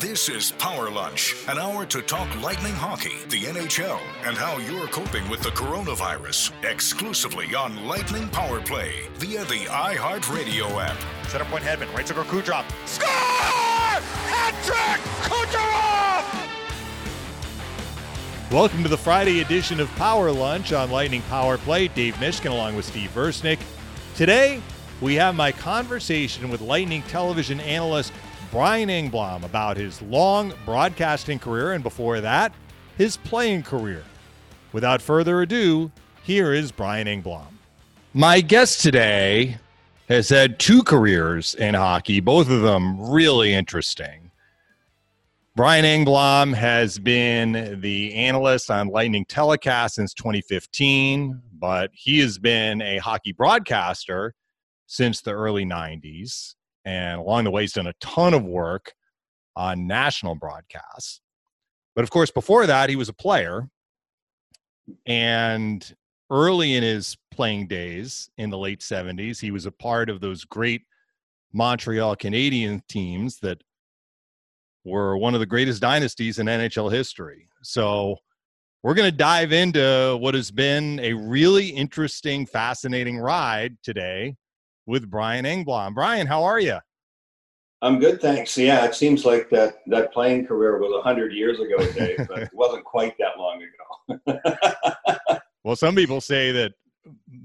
This is Power Lunch, an hour to talk lightning hockey, the NHL, and how you're coping with the coronavirus. Exclusively on Lightning Power Play via the iHeartRadio app. Center point Hedman, right circle Kucherov. Score! Hat trick! Kucherov! Welcome to the Friday edition of Power Lunch on Lightning Power Play. Dave Mishkin along with Steve Versnick. Today, we have my conversation with Lightning television analyst Brian Engblom about his long broadcasting career and before that, his playing career. Without further ado, here is Brian Engblom. My guest today has had two careers in hockey, both of them really interesting. Brian Engblom has been the analyst on Lightning Telecast since 2015, but he has been a hockey broadcaster since the early 90s and along the way he's done a ton of work on national broadcasts. But of course before that he was a player. And early in his playing days in the late 70s he was a part of those great montreal canadiens teams that were one of the greatest dynasties in nhl history. So we're going to dive into what has been a really interesting fascinating ride today with Brian Engblom. Brian, how are you? I'm good, thanks. Yeah, it seems like that that playing career was a hundred years ago, Dave, but it wasn't quite that long ago. well, some people say that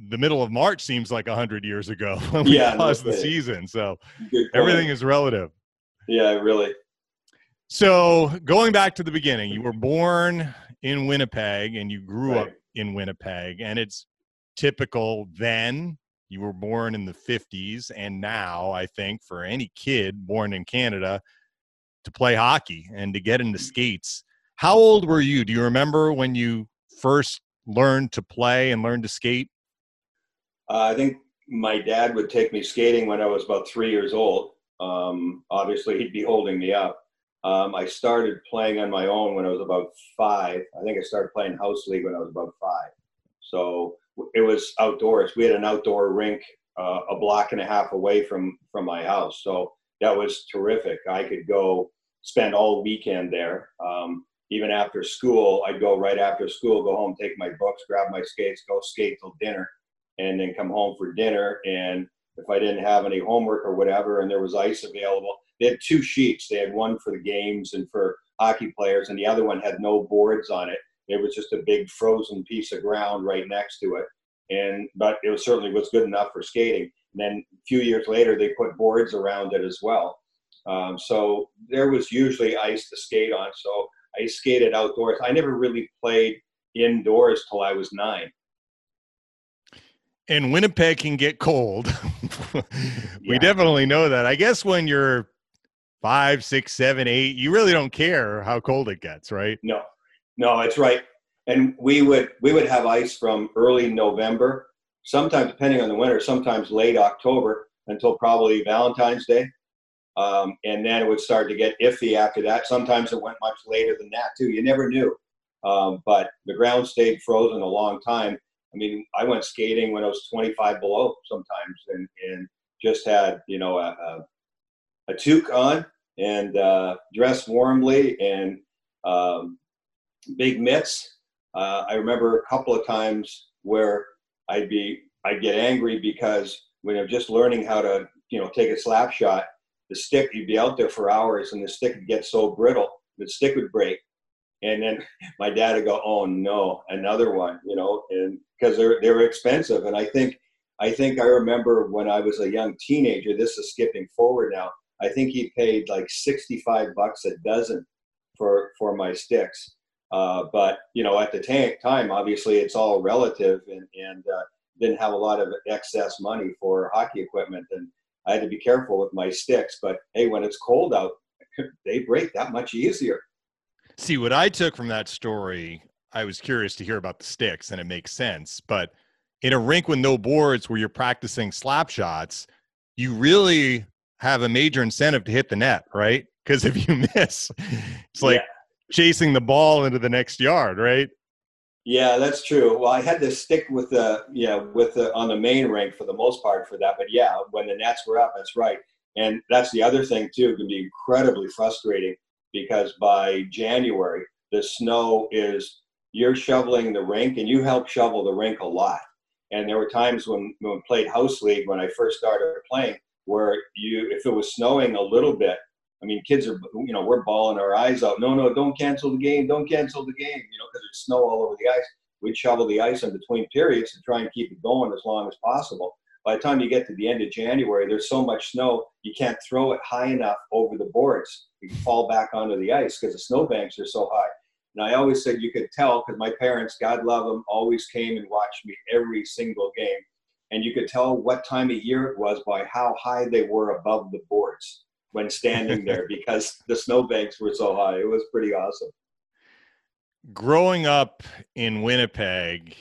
the middle of March seems like a hundred years ago when we yeah, paused no the season. So everything is relative. Yeah, really. So going back to the beginning, you were born in Winnipeg and you grew right. up in Winnipeg, and it's typical then you were born in the 50s and now i think for any kid born in canada to play hockey and to get into skates how old were you? Do you remember when you first learned to play and learned to skate? Uh, i think my dad would take me skating when i was about three years old. Um, obviously he'd be holding me up. Um, i started playing on my own when i was about five. I think i started playing house league when i was about five. So it was outdoors. We had an outdoor rink uh, a block and a half away from from my house, so that was terrific. I could go spend all weekend there. Um, even after school, I'd go right after school, go home, take my books, grab my skates, go skate till dinner, and then come home for dinner. And if I didn't have any homework or whatever, and there was ice available, they had two sheets. They had one for the games and for hockey players, and the other one had no boards on it. It was just a big frozen piece of ground right next to it and but it was certainly was good enough for skating. And then a few years later, they put boards around it as well. Um, so there was usually ice to skate on. So I skated outdoors. I never really played indoors till I was nine. And Winnipeg can get cold. we yeah. definitely know that. I guess when you're five, six, seven, eight, you really don't care how cold it gets, right? No, no, it's right and we would we would have ice from early November, sometimes depending on the winter, sometimes late October until probably Valentine's Day, um, and then it would start to get iffy after that. Sometimes it went much later than that too. You never knew, um, but the ground stayed frozen a long time. I mean, I went skating when it was 25 below sometimes, and and just had you know a, a, a toque on and uh, dressed warmly and um, big mitts uh, I remember a couple of times where I'd be I'd get angry because when I'm just learning how to you know take a slap shot, the stick you'd be out there for hours and the stick would get so brittle the stick would break, and then my dad would go, "Oh no, another one," you know, and because they're they're expensive, and I think I think I remember when I was a young teenager. This is skipping forward now. I think he paid like 65 bucks a dozen for for my sticks uh, but you know, at the t- time, obviously, it's all relative, and and uh, didn't have a lot of excess money for hockey equipment, and I had to be careful with my sticks. But hey, when it's cold out, they break that much easier. See, what I took from that story, I was curious to hear about the sticks, and it makes sense. But in a rink with no boards, where you're practicing slap shots, you really have a major incentive to hit the net, right? Because if you miss, it's like yeah chasing the ball into the next yard, right? Yeah, that's true. Well, I had to stick with the yeah with the on the main rink for the most part for that. But yeah, when the nets were up, that's right. And that's the other thing too. It can be incredibly frustrating because by January the snow is you're shoveling the rink and you help shovel the rink a lot. And there were times when when we played house league when I first started playing where you if it was snowing a little bit, I mean kids are you know we're bawling our eyes out. No, no, don't cancel the game, don't cancel the game, you know, because there's snow all over the ice. We'd shovel the ice in between periods to try and keep it going as long as possible. By the time you get to the end of January, there's so much snow you can't throw it high enough over the boards. You fall back onto the ice because the snowbanks are so high. And I always said you could tell because my parents, God love them, always came and watched me every single game. And you could tell what time of year it was by how high they were above the boards when standing there because the snowbanks were so high. It was pretty awesome. Growing up in Winnipeg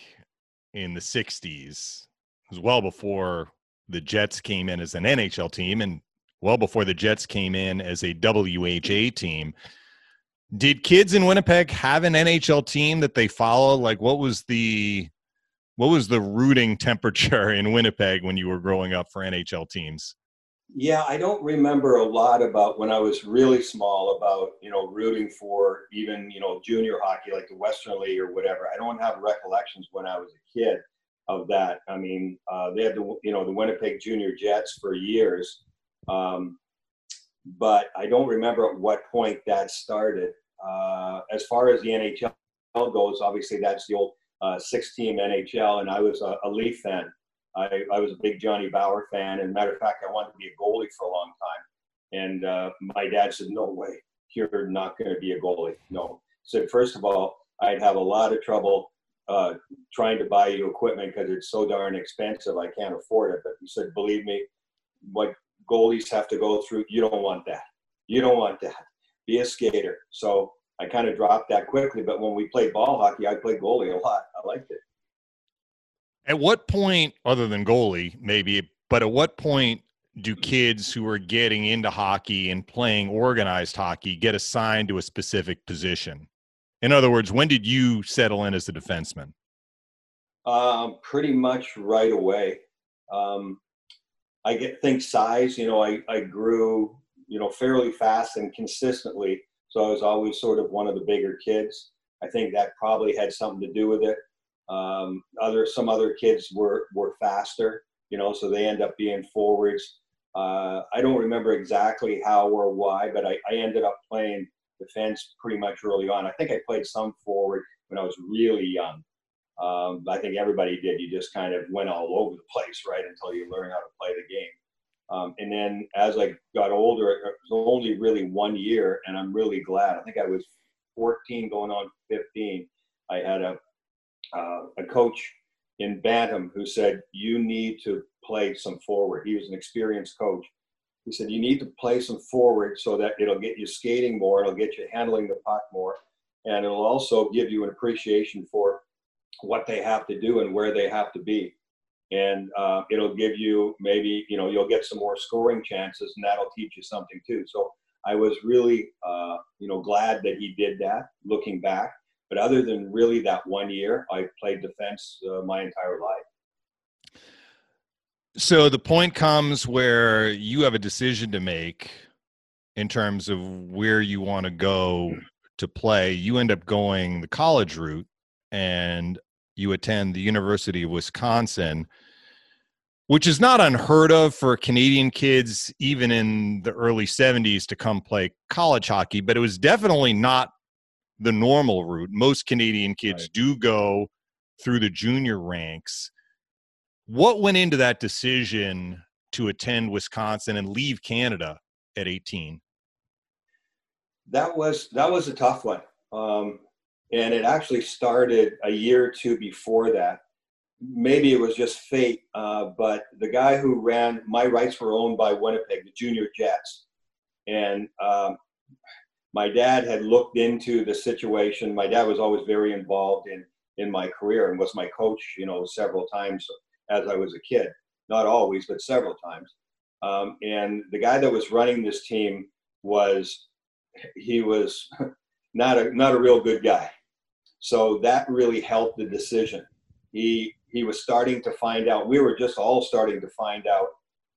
in the 60s was well before the Jets came in as an NHL team and well before the Jets came in as a WHA team. Did kids in Winnipeg have an NHL team that they followed? Like, what was the what was the rooting temperature in Winnipeg when you were growing up for NHL teams? Yeah, I don't remember a lot about when I was really small about you know rooting for even you know junior hockey like the Western League or whatever. I don't have recollections when I was a kid of that. I mean, uh, they had the you know the Winnipeg Junior Jets for years, um, but I don't remember at what point that started. Uh, as far as the NHL goes, obviously that's the old uh, six-team NHL, and I was a, a Leaf fan. I, I, was a big Johnny Bower fan, and matter of fact, I wanted to be a goalie for a long time. And uh, my dad said, "No way, you're not going to be a goalie." No, said first of all, I'd have a lot of trouble uh, trying to buy you equipment because it's so darn expensive. I can't afford it. But he said, believe me, what goalies have to go through, you don't want that. You don't want that. Be a skater. So I kind of dropped that quickly. But when we played ball hockey, I played goalie a lot. I liked it. At what point, other than goalie, maybe, but at what point do kids who are getting into hockey and playing organized hockey get assigned to a specific position? In other words, when did you settle in as a defenseman? Um, pretty much right away. Um, I get think size. You know, I I grew you know fairly fast and consistently, so I was always sort of one of the bigger kids. I think that probably had something to do with it. Um, other some other kids were were faster, you know, so they end up being forwards. Uh, I don't remember exactly how or why, but I, I ended up playing defense pretty much early on. I think I played some forward when I was really young. Um, I think everybody did. You just kind of went all over the place, right, until you learn how to play the game. Um, and then as I got older, it was only really one year, and I'm really glad. I think I was 14 going on 15. I had a uh, a coach in Bantam who said, "You need to play some forward." He was an experienced coach, he said, you need to play some forward so that it'll get you skating more, it'll get you handling the puck more, and it'll also give you an appreciation for what they have to do and where they have to be. And uh, it'll give you maybe, you know, you'll get some more scoring chances and that'll teach you something too. So I was really, uh, you know, glad that he did that looking back. But other than really that one year, I played defense uh, my entire life. So the point comes where you have a decision to make in terms of where you want to go to play. You end up going the college route and you attend the University of Wisconsin, which is not unheard of for Canadian kids, even in the early 70s, to come play college hockey, but it was definitely not the normal route. Most Canadian kids right. do go through the junior ranks. What went into that decision to attend Wisconsin and leave Canada at 18? That was that was a tough one, um, and it actually started a year or two before that. Maybe it was just fate, uh, but the guy who ran my rights were owned by Winnipeg, the Junior Jets, and um, my dad had looked into the situation. My dad was always very involved in in my career and was my coach, you know, several times as I was a kid. Not always, but several times. Um, and the guy that was running this team was he was not a not a real good guy. So that really helped the decision. He he was starting to find out. We were just all starting to find out,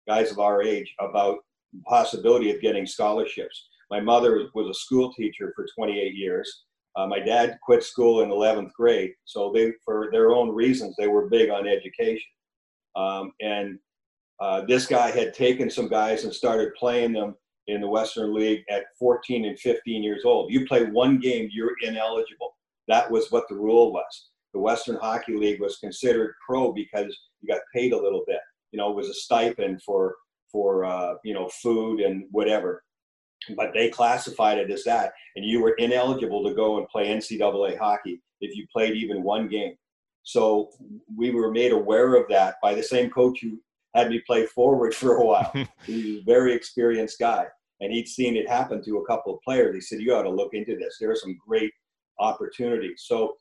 guys of our age, about possibility of getting scholarships. My mother was a school teacher for 28 years. Uh, my dad quit school in 11th grade, so they, for their own reasons, they were big on education. Um, and uh, this guy had taken some guys and started playing them in the Western League at 14 and 15 years old. You play one game, you're ineligible. That was what the rule was. The Western Hockey League was considered pro because you got paid a little bit. You know, it was a stipend for for uh, you know food and whatever. But they classified it as that, and you were ineligible to go and play NCAA hockey if you played even one game. So we were made aware of that by the same coach who had me play forward for a while. he was a very experienced guy, and he'd seen it happen to a couple of players. He said, "You ought to look into this. There are some great opportunities." So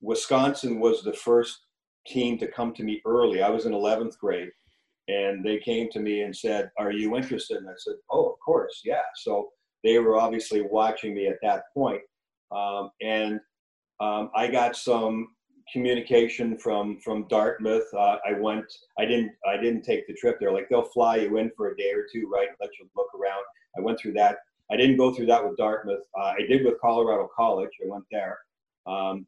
Wisconsin was the first team to come to me early. I was in 11th grade, and they came to me and said, "Are you interested?" And I said, "Oh, of course, yeah." So they were obviously watching me at that point. Um, and um, I got some communication from from Dartmouth. Uh, I went. I didn't. I didn't take the trip there. Like they'll fly you in for a day or two, right? Let you look around. I went through that. I didn't go through that with Dartmouth. Uh, I did with Colorado College. I went there, um,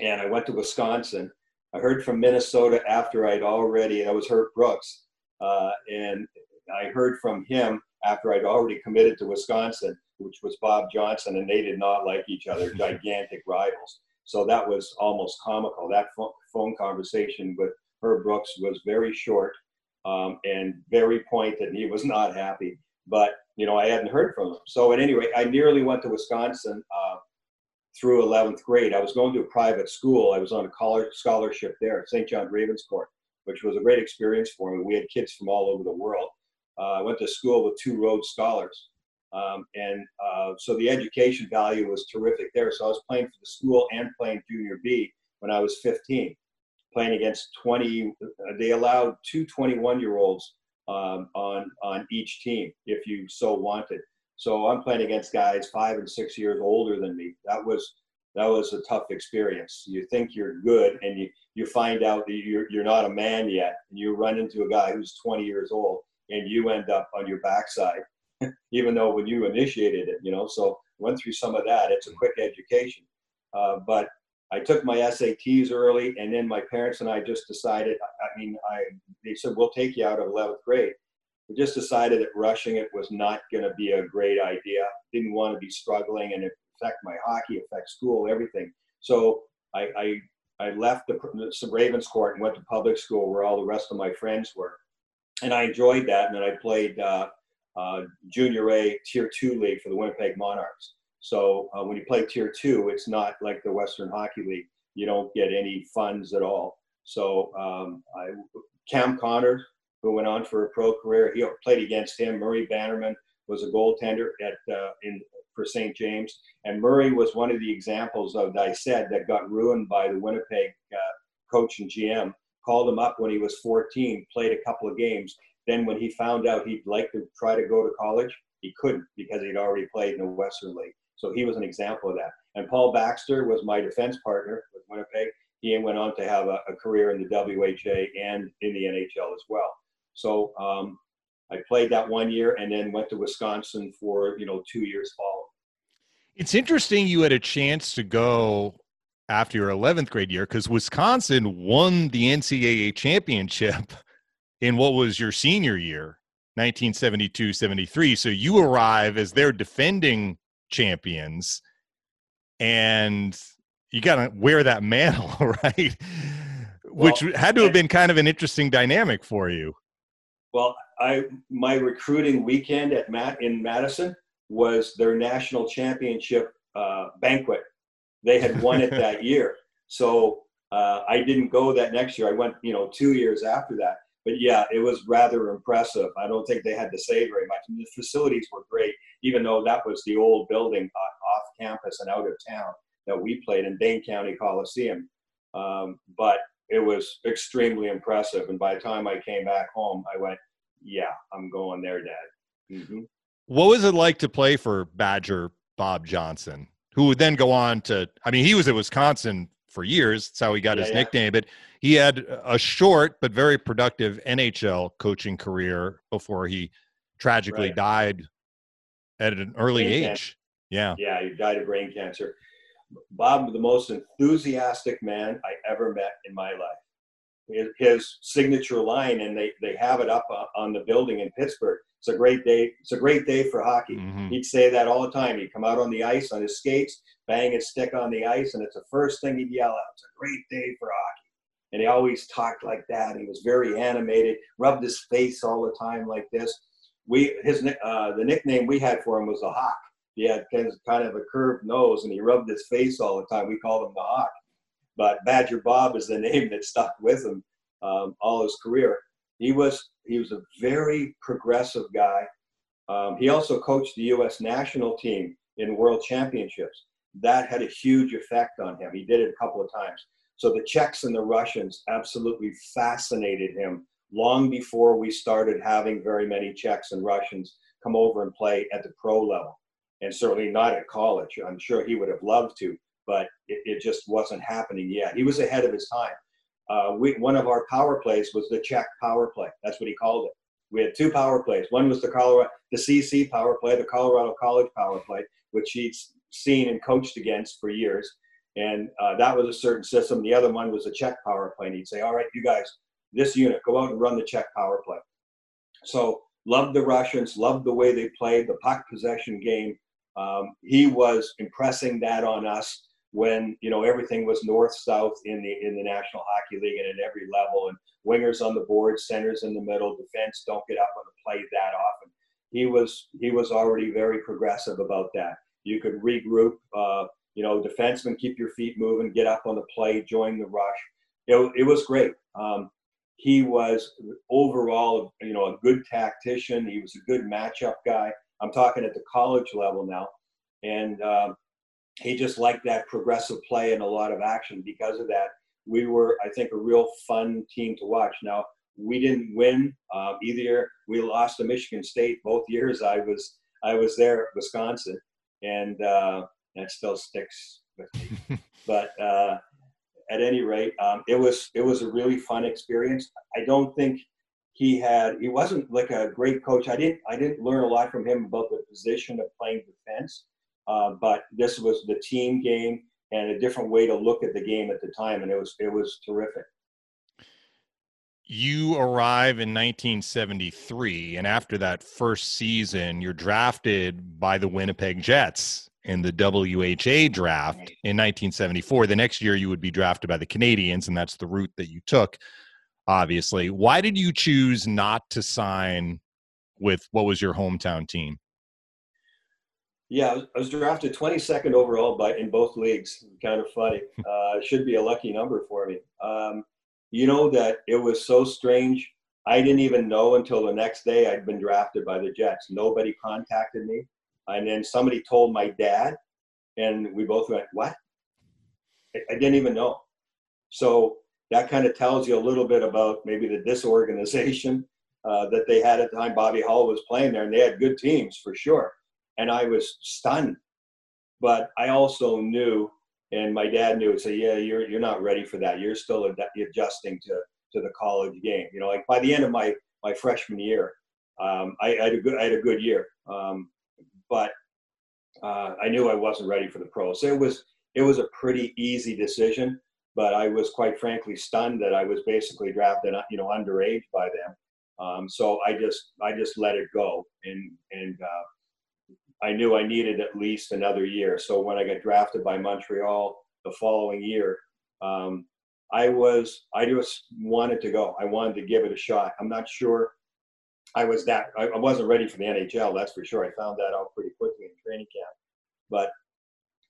and I went to Wisconsin. I heard from Minnesota after I'd already. That was Herb Brooks, uh, and I heard from him after I'd already committed to Wisconsin, which was Bob Johnson, and they did not like each other, gigantic rivals. So that was almost comical. That phone conversation with Herb Brooks was very short um, and very pointed, and he was not happy. But you know, I hadn't heard from him. So at any rate, I nearly went to Wisconsin uh, through 11th grade. I was going to a private school. I was on a college scholarship there at St. John Ravenscourt, which was a great experience for me. We had kids from all over the world. Uh, I went to school with two Rhodes Scholars. Um, and uh, so the education value was terrific there. So I was playing for the school and playing junior B when I was 15, playing against 20. Uh, they allowed two 21 year olds um, on on each team if you so wanted. So I'm playing against guys five and six years older than me. That was that was a tough experience. You think you're good, and you you find out that you're you're not a man yet, and you run into a guy who's 20 years old, and you end up on your backside even though when you initiated it, you know, so went through some of that. It's a quick education. Uh, but I took my SATs early, and then my parents and I just decided. I mean, I they said we'll take you out of 11th grade. We just decided that rushing it was not going to be a great idea. Didn't want to be struggling and affect my hockey, affect school, everything. So I I, I left the, the Ravenscourt and went to public school where all the rest of my friends were, and I enjoyed that. And then I played. Uh, uh, Junior A Tier 2 league for the Winnipeg Monarchs. So uh, when you play Tier 2, it's not like the Western Hockey League. You don't get any funds at all. So um, I, Cam Connor, who went on for a pro career, he played against him. Murray Bannerman was a goaltender at uh, in for St. James, and Murray was one of the examples of I said that got ruined by the Winnipeg uh, coach and GM. Called him up when he was 14, played a couple of games, then when he found out he'd like to try to go to college, he couldn't because he'd already played in the Western League. So he was an example of that. And Paul Baxter was my defense partner with Winnipeg. He went on to have a, a career in the WHA and in the NHL as well. So um, I played that one year and then went to Wisconsin for you know two years following. It's interesting you had a chance to go after your 11th grade year because Wisconsin won the NCAA championship in what was your senior year, 1972 73. So you arrive as their defending champions and you got to wear that mantle, right? Well, Which had to have been kind of an interesting dynamic for you. Well, I my recruiting weekend at Matt in Madison was their national championship uh, banquet. They had won it that year, so uh, I didn't go that next year. I went, you know, two years after that but yeah, it was rather impressive. I don't think they had to say very much. And the facilities were great, even though that was the old building off campus and out of town that we played in Dane County Coliseum. Um, but it was extremely impressive. And by the time I came back home, I went, yeah, I'm going there, Dad. Mm-hmm. What was it like to play for Badger Bob Johnson, who would then go on to, I mean, he was at Wisconsin for years. That's how he got yeah, his yeah. nickname. But he had a short but very productive NHL coaching career before he tragically right. died at an early Brain age. cancer. Yeah. Yeah, he died of brain cancer. Bob, the most enthusiastic man I ever met in my life. His, his signature line, and they, they have it up uh, on the building in Pittsburgh. It's a great day. It's a great day for hockey. Mhm. He'd say that all the time. He'd come out on the ice on his skates, bang his stick on the ice, and it's the first thing he'd yell out. It's a great day for hockey. And he always talked like that. He was very animated, rubbed his face all the time like this. We his uh, the nickname we had for him was the Hawk. He had kind of- a curved nose, and he rubbed his face all the time. We called him the Hawk. But Badger Bob is the name that stuck with him um, all his career. He was he was a very progressive guy. Um, he also coached the U.S. national team in World Championships. That had a huge effect on him. He did it a couple of times. So the Czechs and the Russians absolutely fascinated him long before we started having very many Czechs and Russians come over and play at the pro level, and certainly not at college. I'm sure he would have loved to, but it, it just wasn't happening yet. He was ahead of his time. Uh, we, one of our power plays was the Czech power play. That's what he called it. We had two power plays. One was the Colorado, the CC power play, the Colorado College power play, which he'd seen and coached against for years. And uh, that was a certain system. The other one was a Czech power play. And he'd say, all right, you guys, this unit, go out and run the Czech power play. So loved the Russians, loved the way they played, the puck possession game. Um, he was impressing that on us when you know everything was north south in the in the National Hockey League and at every level and wingers on the board, centers in the middle, defense don't get up on the play that often. He was he was already very progressive about that. You could regroup, uh, you know, defensemen keep your feet moving, get up on the play, join the rush. It, it was great. Um, he was overall, you know, a good tactician. He was a good matchup guy. I'm talking at the college level now, and um, he just liked that progressive play and a lot of action. Because of that, we were, I think, a real fun team to watch. Now we didn't win um, either. We lost to Michigan State both years. I was I was there at Wisconsin, and uh, that still sticks with me. but uh, at any rate, um, it was it was a really fun experience. I don't think he had he wasn't like a great coach. I didn't I didn't learn a lot from him about the position of playing defense. Uh, but this was the team game and a different way to look at the game at the time, and it was it was terrific. You arrive in 1973, and after that first season, you're drafted by the Winnipeg Jets in the WHA draft in 1974. The next year, you would be drafted by the Canadiens, and that's the route that you took, obviously. Why did you choose not to sign with what was your hometown team? Yeah, I was, drafted 22nd overall by in both leagues. Kind of funny. Uh, should be a lucky number for me. Um, you know that it was so strange. I didn't even know until the next day I'd been drafted by the Jets. Nobody contacted me, and then somebody told my dad, and we both went, "What?" I, I didn't even know. So that kind of tells you a little bit about maybe the disorganization uh, that they had at the time. Bobby Hull was playing there, and they had good teams for sure and I was stunned. But I also knew, and my dad knew, say, yeah, you're you're not ready for that. You're still ad- adjusting to to the college game. You know, like by the end of my my freshman year, um, I, I, had a good I had a good year, um, but uh, I knew I wasn't ready for the pros. So it was it was a pretty easy decision. But I was quite frankly stunned that I was basically drafted, you know, underage by them. Um, so I just I just let it go, and and uh, I knew I needed at least another year. So when I got drafted by Montreal the following year, um, I was I just wanted to go. I wanted to give it a shot. I'm not sure I was that I, I wasn't ready for the NHL. That's for sure. I found that out pretty quickly in training camp. But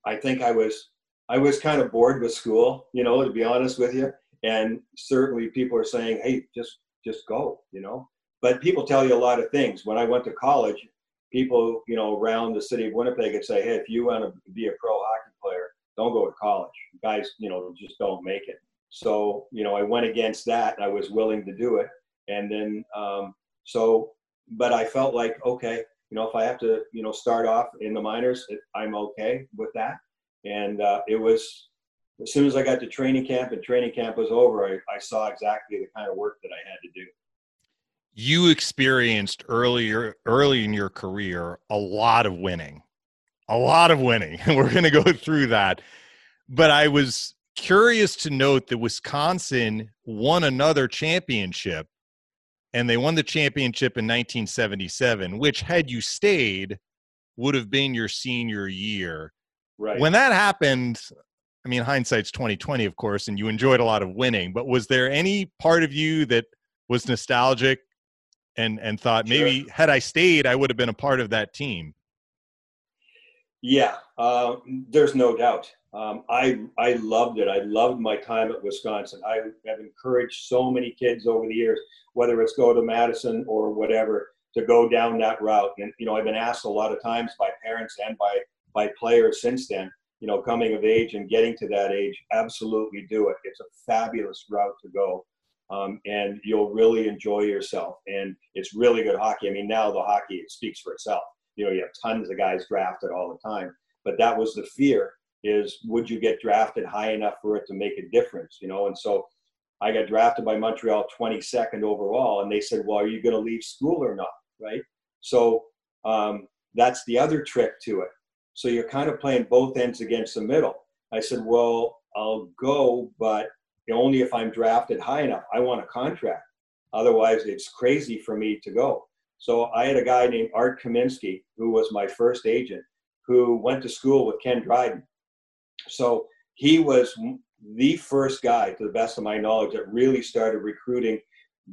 I think I was I was kind of bored with school, you know, to be honest with you. And certainly people are saying, "Hey, just just go," you know. But people tell you a lot of things. When I went to college, people, you know, around the city of Winnipeg would say, "Hey, if you want to be a pro hockey player, don't go to college. Guys, you know, just don't make it." So, you know, I went against that. I was willing to do it, and then um, so, but I felt like, okay, you know, if I have to, you know, start off in the minors, I'm okay with that. And uh, it was as soon as I got to training camp and training camp was over, I, I saw exactly the kind of work that I had to do. you experienced earlier early in your career a lot of winning a lot of winning. And we're going to go through that. But i was curious to note that wisconsin won another championship and they won the championship in 1977 which had you stayed would have been your senior year right when that happened i mean hindsight's 2020 of course and you enjoyed a lot of winning but was there any part of you that was nostalgic and and thought sure. maybe had I stayed, I would have been a part of that team. Yeah, uh, there's no doubt. Um, I I loved it. I loved my time at Wisconsin. I have encouraged so many kids over the years, whether it's go to Madison or whatever, to go down that route. And you know, I've been asked a lot of times by parents and by by players since then. You know, coming of age and getting to that age, absolutely do it. It's a fabulous route to go um, and you'll really enjoy yourself. And it's really good hockey. I mean, now the hockey it speaks for itself. You know, you have tons of guys drafted all the time, but that was the fear: is would you get drafted high enough for it to make a difference? You know, and so I got drafted by Montreal 22nd overall, and they said, "Well, are you going to leave school or not?" Right. So um, that's the other trick to it. So you're kind of playing both ends against the middle. I said, "Well, I'll go, but only if I'm drafted high enough. I want a contract. Otherwise, it's crazy for me to go. So I had a guy named Art Kaminsky, who was my first agent, who went to school with Ken Dryden. So he was the first guy, to the best of my knowledge, that really started recruiting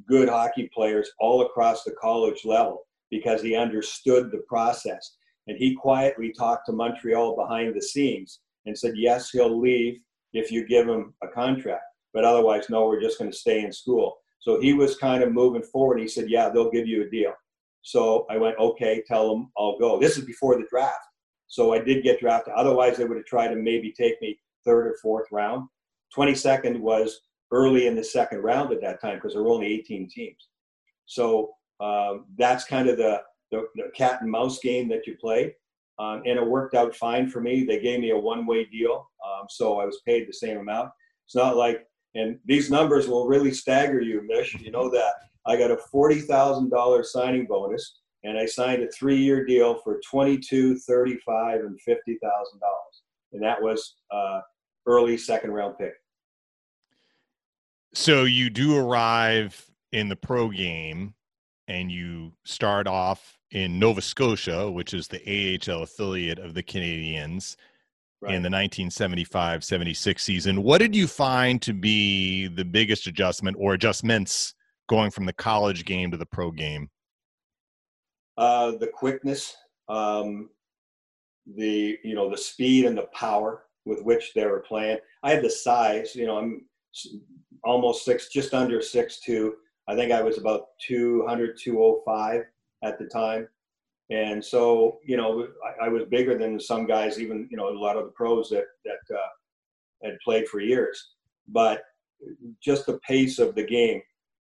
good hockey players all across the college level because he understood the process. And he quietly talked to Montreal behind the scenes and said, yes, he'll leave if you give him a contract but otherwise, no, we're just going to stay in school. So he was kind of moving forward. He said, yeah, they'll give you a deal. So I went, okay, tell them I'll go. This is before the draft. So I did get drafted. Otherwise, they would have tried to maybe take me third or fourth round. 22nd was early in the second round at that time because there were only 18 teams. So um, that's kind of the, the, the, cat and mouse game that you play. Um, and it worked out fine for me. They gave me a one way deal. Um, so I was paid the same amount. It's not like and these numbers will really stagger you, Mish. You know that. I got a $40,000 signing bonus and I signed a three year deal for 22, 35, and $50,000. And that was uh, early second round pick. So you do arrive in the pro game and you start off in Nova Scotia, which is the AHL affiliate of the Canadiens right. in the 1975 76 season. What did you find to be the biggest adjustment or adjustments going from the college game to the pro game? Uh, the quickness, um, the you know the speed and the power with which they were playing. I had the size. You know, I'm almost six, just under six two. I think I was about 200, 205 at the time. And so, you know, I, I, was bigger than some guys, even, you know, a lot of the pros that, that uh, had played for years. But just the pace of the game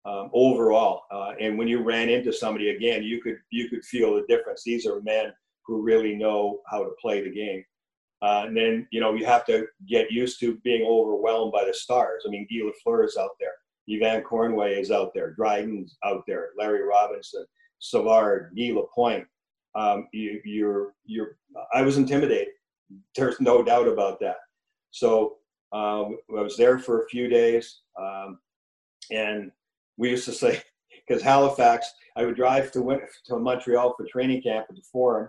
um, overall. Uh, and when you ran into somebody again, you could, you could feel the difference. These are men who really know how to play the game. Uh, and then, you know, you have to get used to being overwhelmed by the stars. I mean, Guy Lafleur is out there. Yvan Cournoyer is out there. Dryden's out there. Larry Robinson, Savard, Guy Lapointe um, you, you're you're I was intimidated. There's no doubt about that. So um, I was there for a few days, um, and we used to say because Halifax, I would drive to to Montreal for training camp at the Forum,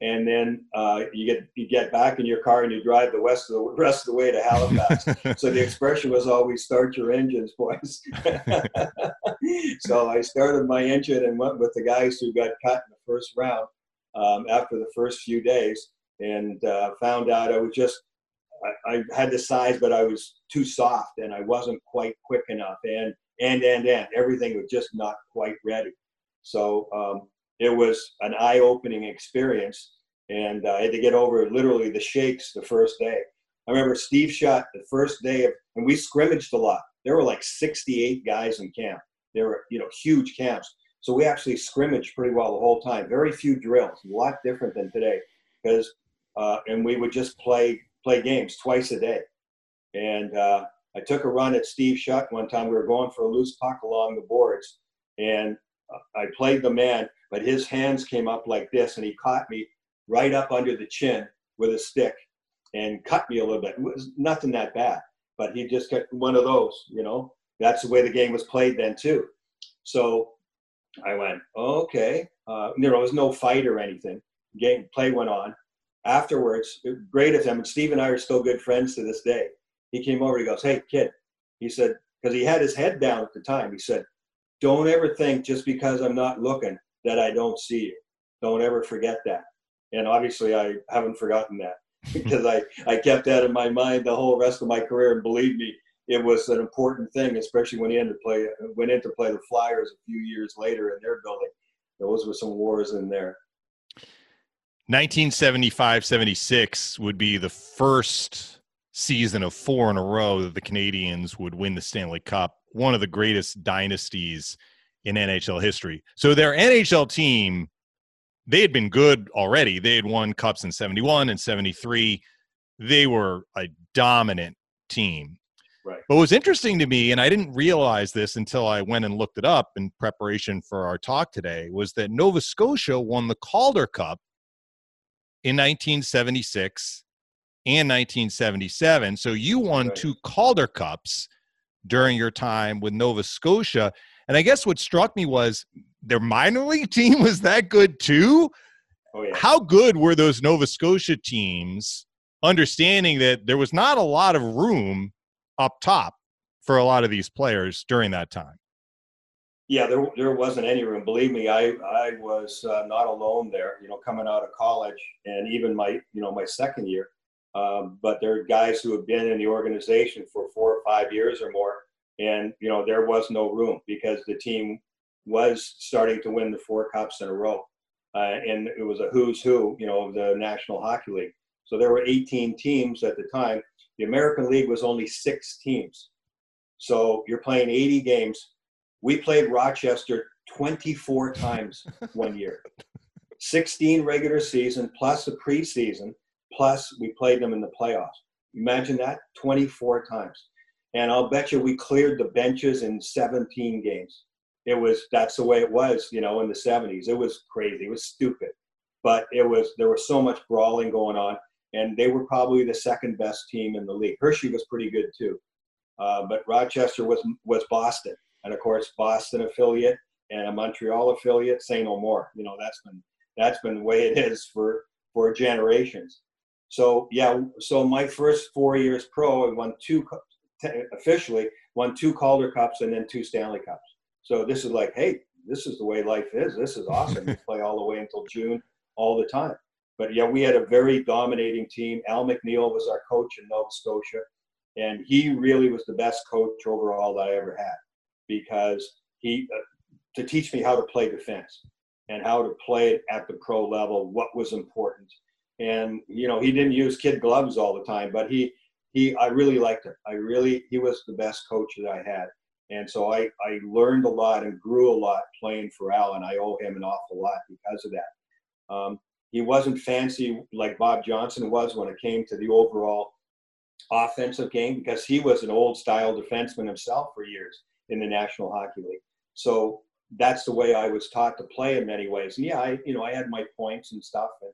and then uh, you get you get back in your car and you drive the west of the rest of the way to Halifax. so the expression was always "start your engines, boys." so I started my engine and went with the guys who got cut in the first round, um, after the first few days and uh, found out I was just, I, I, had the size, but I was too soft and I wasn't quite quick enough. And, and, and, and everything was just not quite ready. So um, it was an eye opening experience. And uh, I had to get over literally the shakes the first day. I remember Steve Shutt the first day of, and we scrimmaged a lot. There were like 68 guys in camp. There were, you know, huge camps. So we actually scrimmaged pretty well the whole time. Very few drills, a lot different than today, because uh, and we would just play play games twice a day. And uh, I took a run at Steve Shutt one time. We were going for a loose puck along the boards, and I played the man, but his hands came up like this, and he caught me right up under the chin with a stick and cut me a little bit. It was nothing that bad, but he just got one of those, you know. That's the way the game was played then too. So I went, okay. Uh, there was no fight or anything. Game play went on. Afterwards, great of him, and Steve and I are still good friends to this day. He came over. He goes, "Hey, kid," he said, because he had his head down at the time. He said, "Don't ever think just because I'm not looking that I don't see you. Don't ever forget that." And obviously, I haven't forgotten that because I I kept that in my mind the whole rest of my career. And believe me, it was an important thing, especially when he ended play went in to play the Flyers a few years later in their building. Those were some wars in there. 1975-76 would be the first season of four in a row that the Canadiens would win the Stanley Cup. One of the greatest dynasties in NHL history. So their NHL team, they had been good already. They had won cups in 71 and 73. They were a dominant team. Right. But what was interesting to me, and I didn't realize this until I went and looked it up in preparation for our talk today, was that Nova Scotia won the Calder Cup in 1976 and 1977. So you won right. two Calder Cups during your time with Nova Scotia. And I guess what struck me was their minor league team was that good too. Oh, yeah. How good were those Nova Scotia teams, understanding that there was not a lot of room up top for a lot of these players during that time? Yeah, there, there wasn't any room. Believe me, I, I was uh, not alone there, you know, coming out of college and even my, you know, my second year. Um, but there are guys who have been in the organization for four or five years or more. And, you know, there was no room because the team was starting to win the four cups in a row. Uh, and it was a who's who, you know, of the National Hockey League. So there were 18 teams at the time. The American League was only six teams. So you're playing 80 games. We played Rochester 24 times one year. 16 regular season plus the preseason, plus we played them in the playoffs. Imagine that 24 times. And I'll bet you we cleared the benches in 17 games. It was that's the way it was, you know, in the 70s. It was crazy. It was stupid. But it was there was so much brawling going on and they were probably the second best team in the league. Hershey was pretty good too, uh, but Rochester was was Boston, and of course Boston affiliate and a Montreal affiliate. Say no more. You know that's been that's been the way it is for for generations. So yeah, so my first four years pro, I won two officially won two Calder Cups and then two Stanley Cups. So this is like, hey, this is the way life is. This is awesome. you play all the way until June, all the time. But yeah, we had a very dominating team. Al MacNeil was our coach in Nova Scotia, and he really was the best coach overall that I ever had because he uh, to teach me how to play defense and how to play it at the pro level, what was important. And you know, he didn't use kid gloves all the time, but he he I really liked him. I really he was the best coach that I had. And so I, I learned a lot and grew a lot playing for Al, and I owe him an awful lot because of that. Um, he wasn't fancy like Bob Johnson was when it came to the overall offensive game because he was an old style defenseman himself for years in the National Hockey League. So that's the way I was taught to play in many ways. And yeah, I you know I had my points and stuff, and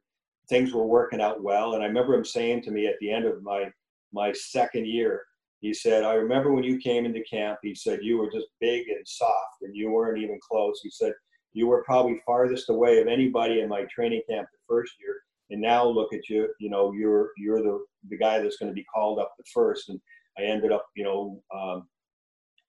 things were working out well. And I remember him saying to me at the end of my my second year, he said, "I remember when you came into camp. He said you were just big and soft, and you weren't even close." He said you were probably farthest away of anybody in my training camp the first year and now look at you you know you're you're the the guy that's going to be called up the first and i ended up you know um,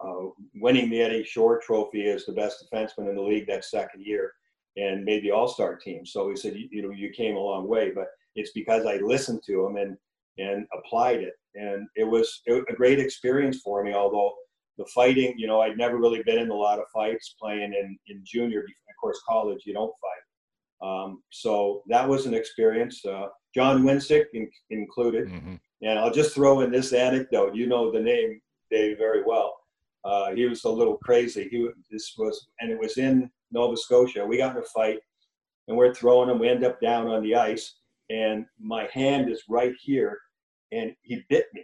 uh, winning the eddie shore trophy as the best defenseman in the league that second year and made the all-star team so he said you, you know you came a long way but it's because i listened to him and and applied it and it was, a great experience for me although the fighting, you know, I'd never really been in a lot of fights playing in, in junior. Of course, college, you don't fight. Um, so that was an experience. Uh, John Wensink in, included. Mm-hmm. And I'll just throw in this anecdote. You know the name Dave very well. Uh, he was a little crazy. He this was, and it was in Nova Scotia. We got in a fight, and we're throwing him. We end up down on the ice, and my hand is right here, and he bit me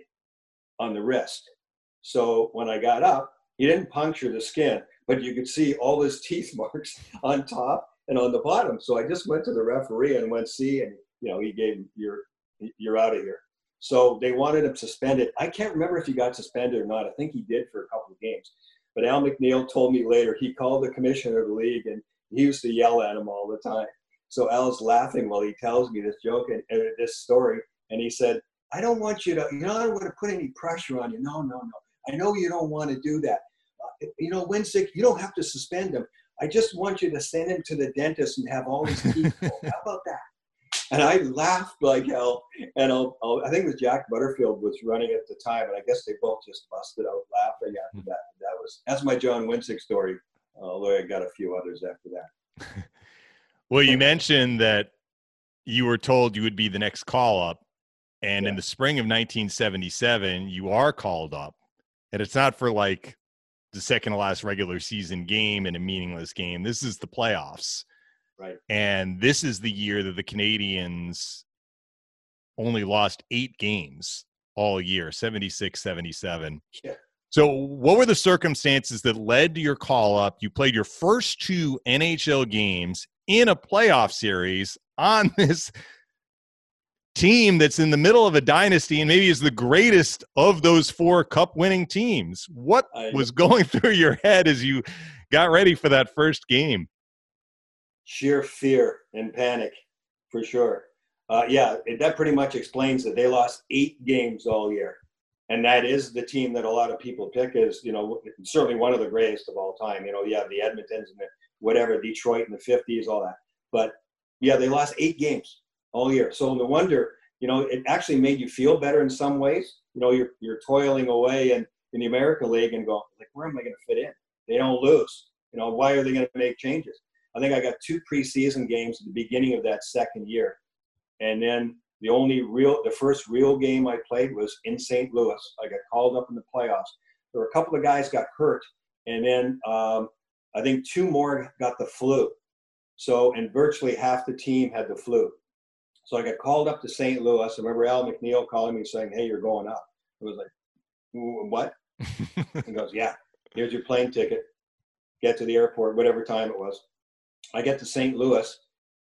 on the wrist. So when I got up, he didn't puncture the skin, but you could see all his teeth marks on top and on the bottom. So I just went to the referee and went see, and you know he gave you're you're out of here. So they wanted him suspended. I can't remember if he got suspended or not. I think he did for a couple of games. But Al MacNeil told me later he called the commissioner of the league and he used to yell at him all the time. So Al's laughing while he tells me this joke and, and this story, and he said, "I don't want you to, you know, I don't want to put any pressure on you. No, no, no. I know you don't want to do that. Uh, you know, Wensink, you don't have to suspend him. I just want you to send him to the dentist and have all his teeth pulled. How about that? And I laughed like hell. And I'll, I'll, i think it was Jack Butterfield was running at the time, and I guess they both just busted out laughing after that. That was that's my John Wensink story. Although I got a few others after that. well, you mentioned that you were told you would be the next call up, and yeah. in the spring of 1977, you are called up, and it's not for like the second to last regular season game in a meaningless game. This is the playoffs. Right. And this is the year that the Canadiens only lost eight games all year 76 77. Yeah. So, what were the circumstances that led to your call up? You played your first two NHL games in a playoff series on this team that's in the middle of a dynasty and maybe is the greatest of those four cup winning teams. What was going through your head as you got ready for that first game? sheer fear and panic for sure. Uh, yeah, it, that pretty much explains that they lost eight games all year. And that is the team that a lot of people pick as, you know, certainly one of the greatest of all time. You know, yeah, the Edmontons and the whatever, Detroit in the 50s, all that. But yeah, they lost eight games all year. So no wonder, you know, it actually made you feel better in some ways. You know, you're, you're toiling away in, in the American League and going, like, where am I going to fit in? They don't lose. You know, why are they going to make changes? I think I got two preseason games at the beginning of that second year. And then the only real, the first real game I played was in St. Louis. I got called up in the playoffs. There were a couple of guys got hurt, and then um, I think two more got the flu. So, and virtually half the team had the flu. So I got called up to St. Louis. I remember Al MacNeil calling me saying, "Hey, you're going up." I was like, "What?" he goes, "Yeah, here's your plane ticket. Get to the airport, whatever time it was." I get to St. Louis,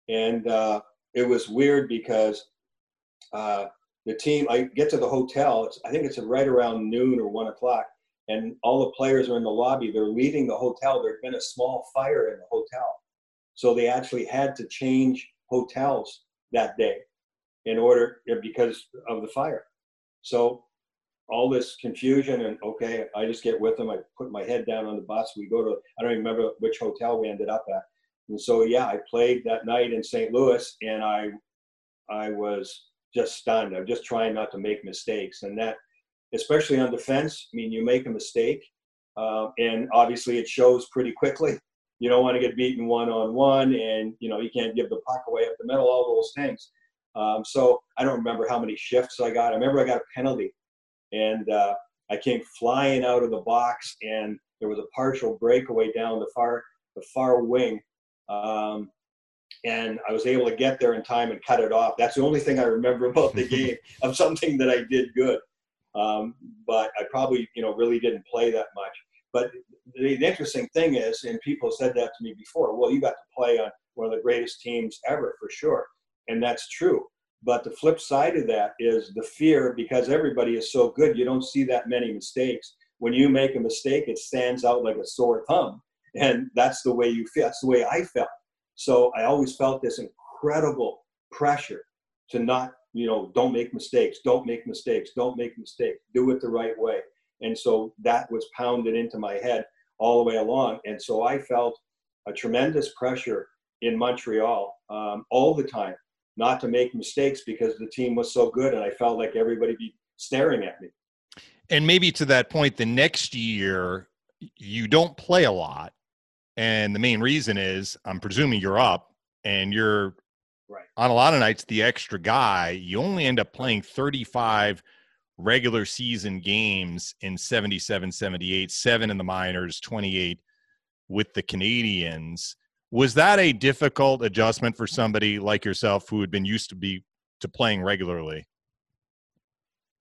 and uh, it was weird because uh, the team. I get to the hotel. I think it's right around noon or one o'clock, and all the players are in the lobby. They're leaving the hotel. There'd been a small fire in the hotel, so they actually had to change hotels that day in order because of the fire. So all this confusion and okay, I just get with them. I put my head down on the bus. We go to I don't remember which hotel we ended up at. And so, yeah, I played that night in St. Louis, and I, I was just stunned. I'm just trying not to make mistakes, and that, especially on defense, I mean, you make a mistake, uh, and obviously it shows pretty quickly. You don't want to get beaten one on one, and you know you can't give the puck away up the middle. All those things. Um, so I don't remember how many shifts I got. I remember I got a penalty, and uh, I came flying out of the box, and there was a partial breakaway down the far the far wing um, and I was able to get there in time and cut it off. That's the only thing I remember about the game of something that I did good. Um, but I probably, you know, really didn't play that much. But the, the, interesting thing is, and people said that to me before, well, you got to play on one of the greatest teams ever for sure. And that's true. But the flip side of that is the fear because everybody is so good, you don't see that many mistakes. When you make a mistake, it stands out like a sore thumb and that's the way you feel that's the way i felt so i always felt this incredible pressure to not you know don't make mistakes don't make mistakes don't make mistakes do it the right way. And so that was pounded into my head all the way along. And so i felt a tremendous pressure in montreal um, all the time not to make mistakes because the team was so good and i felt like everybody be staring at me. And maybe to that point the next year you don't play a lot. And the main reason is I'm presuming you're up and you're right. on a lot of nights the extra guy. You only end up playing 35 regular season games in 77, 78, seven in the minors, 28 with the Canadiens. Was that a difficult adjustment for somebody like yourself who had been used to be to playing regularly?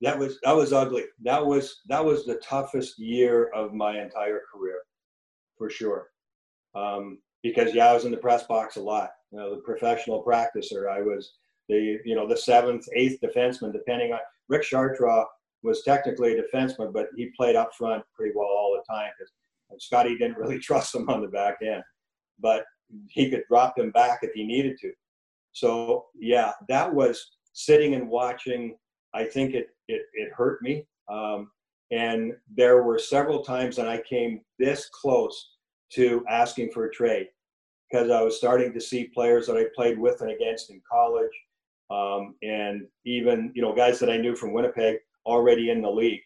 That was that was ugly. That was that was the toughest year of my entire career for sure. Um, because yeah, I was in the press box a lot. You know, the professional practicer. I was the you know the seventh, eighth defenseman, depending on Rick Chartrand was technically a defenseman, but he played up front pretty well all the time because Scotty didn't really trust him on the back end. But he could drop him back if he needed to. So yeah, that was sitting and watching. I think it it, it hurt me. Um, and there were several times that I came this close to asking for a trade because I was starting to see players that I played with and against in college, um, and even you know guys that I knew from Winnipeg already in the league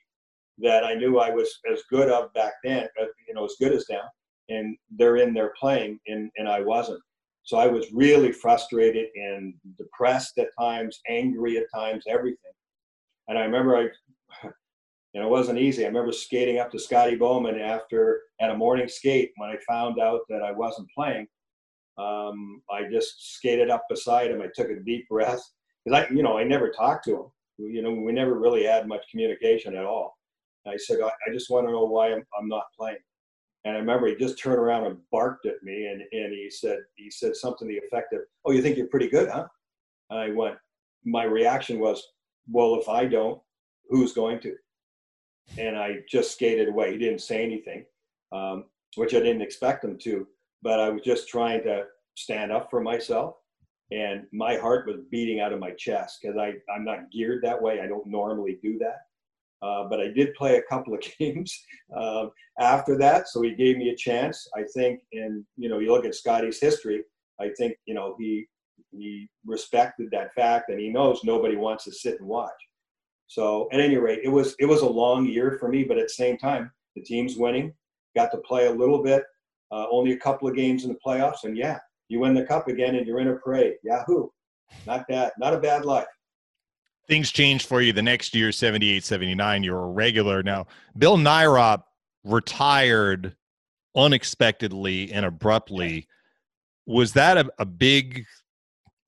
that I knew I was as good of back then, uh, you know, as good as them, and they're in there playing, and and I wasn't. So I was really frustrated and depressed at times, angry at times, everything. And I remember I, and it wasn't easy. I remember skating up to Scotty Bowman after at a morning skate when I found out that I wasn't playing. Um, I just skated up beside him. I took a deep breath because I, you know, I never talked to him. You know, we never really had much communication at all. I said, I, I just want to know why I'm, I'm not playing. And I remember he just turned around and barked at me, and, and he said he said something to the effect of, "Oh, you think you're pretty good, huh?" And I went. My reaction was, "Well, if I don't, who's going to?" And I just skated away. He didn't say anything, um, which I didn't expect him to. But I was just trying to stand up for myself, and my heart was beating out of my chest because I'm not geared that way. I don't normally do that. Uh, but I did play a couple of games um, after that, so he gave me a chance. I think, and you know, you look at Scotty's history. I think you know he he respected that fact, and he knows nobody wants to sit and watch. So at any rate, it was it was a long year for me, but at the same time, the team's winning. Got to play a little bit, uh, only a couple of games in the playoffs, and yeah, you win the cup again, and you're in a parade. Yahoo! Not bad, not a bad life. Things changed for you the next year 78 79 you're a regular. Now bill nyrop retired unexpectedly and abruptly. Was that a, a big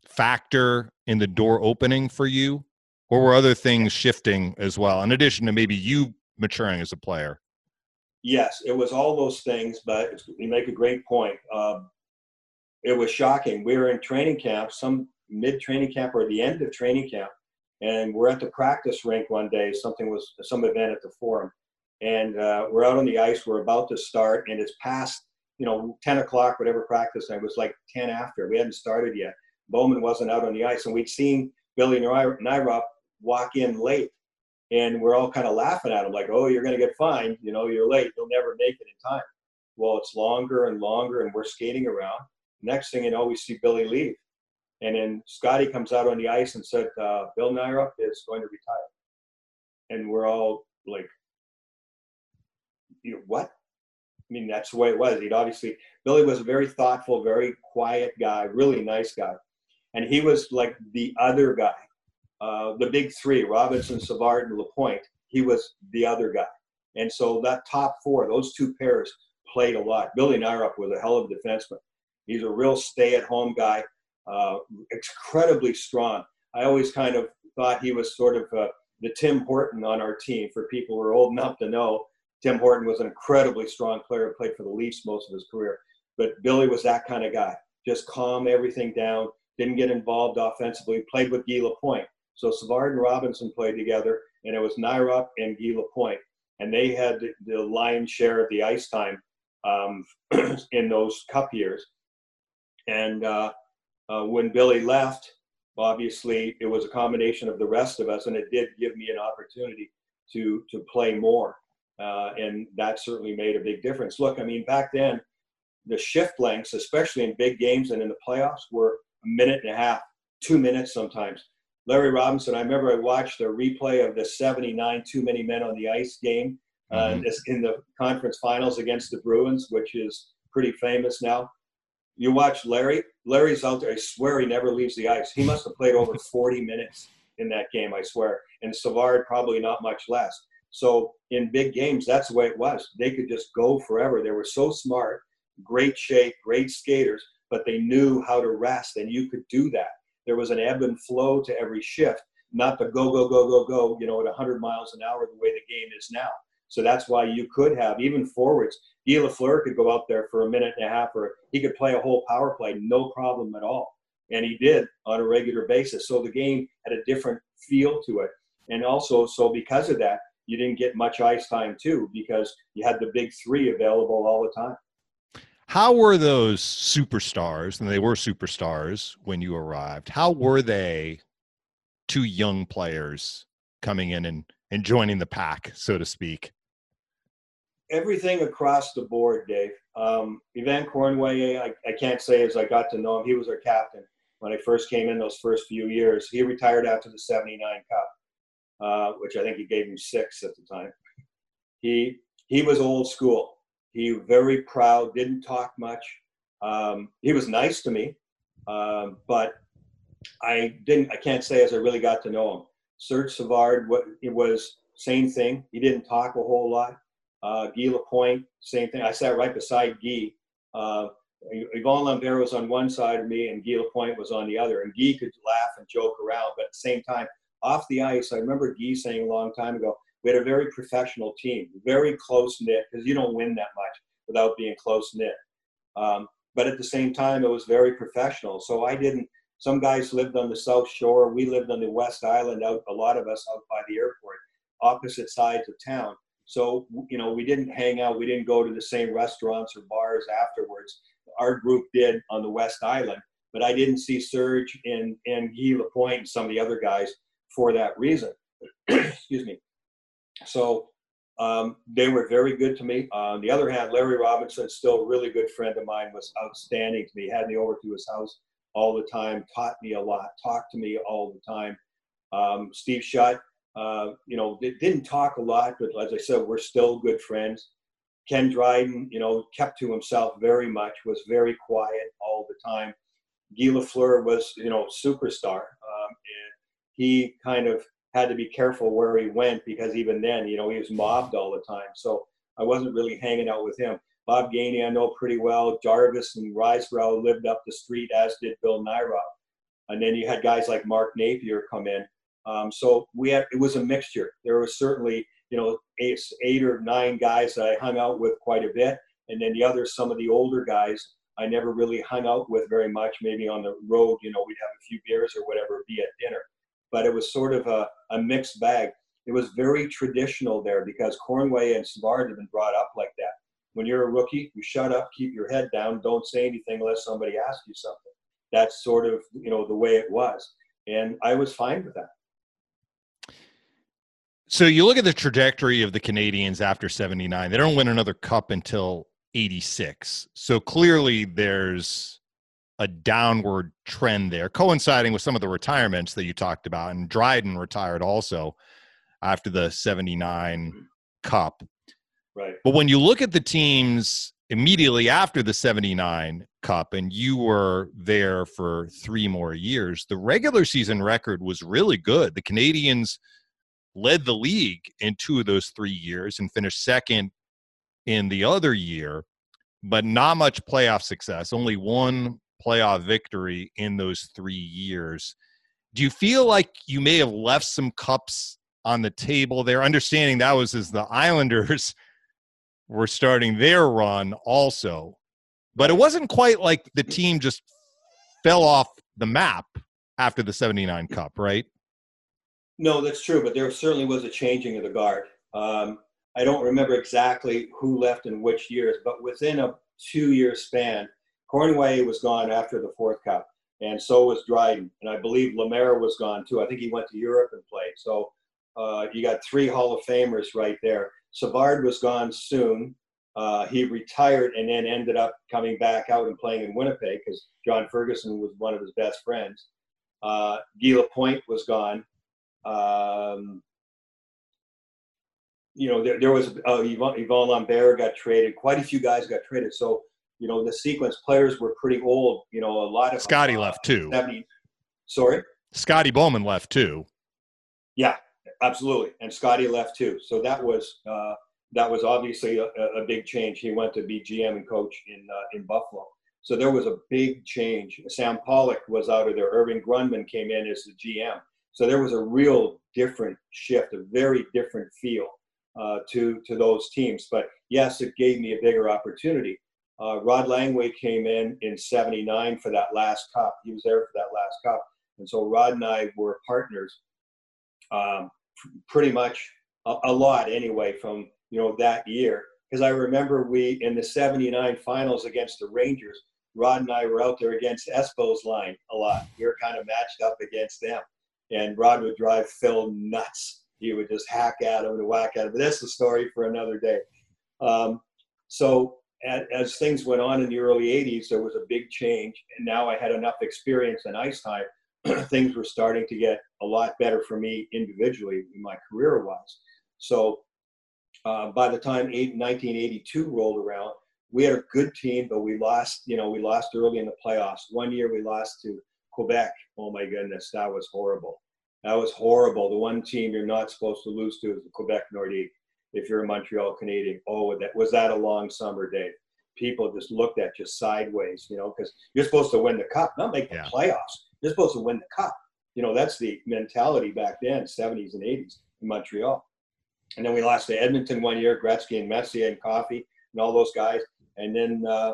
factor in the door opening for you or were other things shifting as well in addition to maybe you maturing as a player yes it was all those things but you make a great point um, it was shocking we were in training camp some mid training camp or the end of training camp and we're at the practice rink one day. Something was some event at the forum, and uh, we're out on the ice. We're about to start, and it's past you know 10 o'clock, whatever practice. And it was like 10 after. We hadn't started yet. Bowman wasn't out on the ice, and we'd seen Billy Nyrop walk in late, and we're all kind of laughing at him, like, "Oh, you're going to get fined. You know, you're late. You'll never make it in time." Well, it's longer and longer, and we're skating around. Next thing you know, we see Billy leave and then Scotty comes out on the ice and said, uh, Bill Nyrop is going to retire. And we're all like, you know, what? I mean, that's the way it was. He'd obviously, Billy was a very thoughtful, very quiet guy, really nice guy. And he was like the other guy, uh, the big three, Robinson, Savard, and Lapointe. He was the other guy. And so that top four, those two pairs played a lot. Billy Nyrop was a hell of a defenseman. He's a real stay at home guy uh, incredibly strong. I always kind of thought he was sort of uh, the Tim Horton on our team. For people who are old enough to know, Tim Horton was an incredibly strong player, who played for the Leafs most of his career. But Billy was that kind of guy, just calm everything down, didn't get involved offensively, played with Guy Lapointe. So Savard and Robinson played together, and it was Nyrop and Guy Lapointe. And they had the, the lion's share of the ice time um, in those cup years. And uh, uh, when Billy left, obviously it was a combination of the rest of us, and it did give me an opportunity to to play more, uh, and that certainly made a big difference. Look, I mean, back then, the shift lengths, especially in big games and in the playoffs, were a minute and a half, two minutes sometimes. Larry Robinson, I remember I watched a replay of the 79 too many men on the ice game uh, mm-hmm. in the conference finals against the Bruins, which is pretty famous now you watch Larry. Larry's out there. I swear he never leaves the ice. He must have played over 40 minutes in that game. I swear. And Savard probably not much less. So in big games, that's the way it was. They could just go forever. They were so smart, great shape, great skaters, but they knew how to rest, and you could do that. There was an ebb and flow to every shift, not the go, go, go, go, go, you know, at 100 miles an hour the way the game is now. So that's why you could have even forwards. Guy Lafleur could go out there for a minute and a half, or he could play a whole power play, no problem at all. And he did on a regular basis. So the game had a different feel to it. And also, so because of that, you didn't get much ice time too, because you had the big three available all the time. How were those superstars, and they were superstars when you arrived, how were they two young players coming in and, and joining the pack, so to speak? Everything across the board, Dave. Um, Yvan Cournoyer, I, I can't say as I got to know him, he was our captain when I first came in those first few years. He retired after the 79 Cup, uh, which I think he gave me six at the time. He, he was old school. He very proud, didn't talk much. Um, he was nice to me, um, but I didn't. I can't say as I really got to know him. Serge Savard, what it was same thing. He didn't talk a whole lot. Uh, Guy Lapointe, same thing. I sat right beside Guy. Uh, Yvon Lambert was on one side of me, and Guy Lapointe was on the other. And Guy could laugh and joke around, but at the same time, off the ice, I remember Guy saying a long time ago, we had a very professional team, very close knit, because you don't win that much without being close knit. Um, but at the same time, it was very professional. So I didn't. Some guys lived on the South Shore. We lived on the West Island. Out a lot of us out by the airport, opposite sides of town. So you know, we didn't hang out. We didn't go to the same restaurants or bars afterwards. Our group did on the West Island, but I didn't see Serge and and Guy Lapointe and some of the other guys for that reason. Excuse me. So um, they were very good to me. On the other hand, Larry Robinson, still a really good friend of mine, was outstanding to me. Had me over to his house all the time, taught me a lot, talked to me all the time. Um, Steve Shutt, uh, you know, didn't talk a lot, but as I said, we're still good friends. Ken Dryden, you know, kept to himself very much, was very quiet all the time. Guy Lafleur was, you know, superstar. Um, and he kind of had to be careful where he went because even then, you know, he was mobbed all the time. So I wasn't really hanging out with him. Bob Gainey, I know pretty well. Jarvis and Risebrough lived up the street, as did Bill Nyrop. And then you had guys like Mark Napier come in. Um, so we had it was a mixture. There was certainly you know eight, eight or nine guys that I hung out with quite a bit, and then the others, some of the older guys, I never really hung out with very much. Maybe on the road, you know, we'd have a few beers or whatever, be at dinner but it was sort of a, a mixed bag. It was very traditional there because Cournoyer and Savard had been brought up like that. When you're a rookie, you shut up, keep your head down, don't say anything unless somebody asks you something. That's sort of you know the way it was, and I was fine with that. So you look at the trajectory of the Canadiens after 79. They don't win another cup until 86. So clearly there's a downward trend there, coinciding with some of the retirements that you talked about. And Dryden retired also after the 79 mm. Cup. Right. But when you look at the teams immediately after the 79 Cup, and you were there for three more years, the regular season record was really good. The Canadiens led the league in two of those three years and finished second in the other year, but not much playoff success. Only one playoff victory in those three years. Do you feel like you may have left some cups on the table there? Understanding that was as the Islanders were starting their run also. But it wasn't quite like the team just fell off the map after the 79 Cup, right? No, that's true, but there certainly was a changing of the guard. Um, I don't remember exactly who left in which years, but within a two year span, Cournoyer was gone after the fourth cup, and so was Dryden, and I believe Lemaire was gone too. I think he went to Europe and played. So uh, you got three Hall of Famers right there. Savard was gone soon. Uh, he retired and then ended up coming back out and playing in Winnipeg because John Ferguson was one of his best friends. Uh, Guy Lapointe was gone. Um, you know, there, there was uh, Yvon, Yvon Lambert got traded. Quite a few guys got traded. So you know, the sequence players were pretty old. You know, a lot of Scotty uh, left too. 70, sorry, Scotty Bowman left too. Yeah, absolutely, and Scotty left too. So that was uh, that was obviously a, a, big change. He went to be GM and coach in uh, in Buffalo. So there was a big change. Sam Pollock was out of there. Irving Grundman came in as the GM. So there was a real different shift, a very different feel. uh, to to those teams. But yes, it gave me a bigger opportunity. Uh, Rod Langway came in in '79 for that last cup. He was there for that last cup, and so Rod and I were partners, um, pretty much a, a lot anyway from you know that year. Because I remember we in the '79 finals against the Rangers, Rod and I were out there against Espo's line a lot. We were kind of matched up against them, and Rod would drive Phil nuts. He would just hack at him and whack at him. But that's the story for another day. Um, so as, things went on in the early 80s, there was a big change. And now I had enough experience in ice time. things were starting to get a lot better for me individually, in my career wise. So uh, by the time eight, 1982 rolled around, we had a good team, but we lost, you know, we lost early in the playoffs. One year we lost to Quebec. Oh my goodness, that was horrible. That was horrible. The one team you're not supposed to lose to is the Quebec Nordique if you're a Montreal Canadien. Oh, that was that a long summer day. People just looked at you sideways, you know, because you're supposed to win the cup, not make the yeah. playoffs. You're supposed to win the cup. You know, that's the mentality back then, 70s and 80s in Montreal. And then we lost to Edmonton one year, Gretzky and Messier and Coffey and all those guys. And then uh,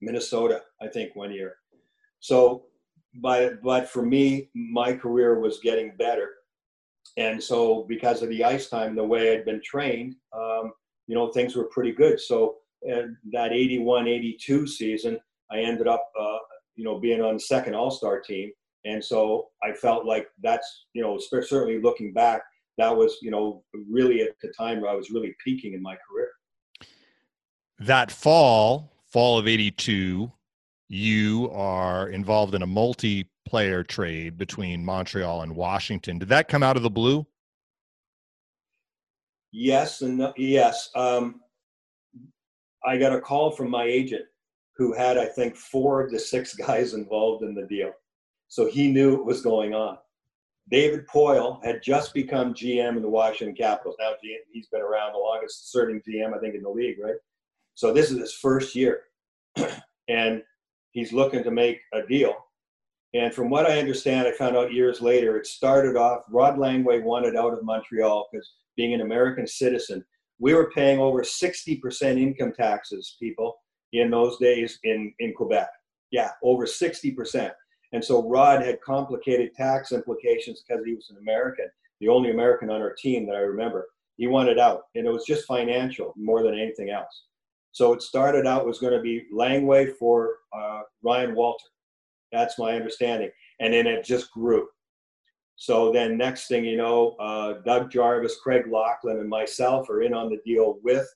Minnesota, I think, one year. So, but, but for me, my career was getting better and so because of the ice time, the way I'd been trained, um, you know, things were pretty good. So that 81, 82 season, I ended up, uh, you know, being on the second All-Star team. And so I felt like that's, you know, certainly looking back, that was, you know, really at the time where I was really peaking in my career. That fall, fall of 82, you are involved in a multi player trade between Montreal and Washington. Did that come out of the blue? Yes and no, yes. Um, I got a call from my agent who had, I think, four of the six guys involved in the deal. So he knew what was going on. David Poile had just become GM in the Washington Capitals. Now he's been around the longest serving GM, I think, in the league, right? So this is his first year. and he's looking to make a deal. And from what I understand, I found out years later, it started off, Rod Langway wanted out of Montreal because being an American citizen, we were paying over 60% income taxes, people, in those days in, in Quebec. Yeah, over 60%. And so Rod had complicated tax implications because he was an American, the only American on our team that I remember. He wanted out, and it was just financial more than anything else. So it started out was going to be Langway for uh, Ryan Walter. That's my understanding. And then it just grew. So then next thing you know, uh, Doug Jarvis, Craig Laughlin, and myself are in on the deal with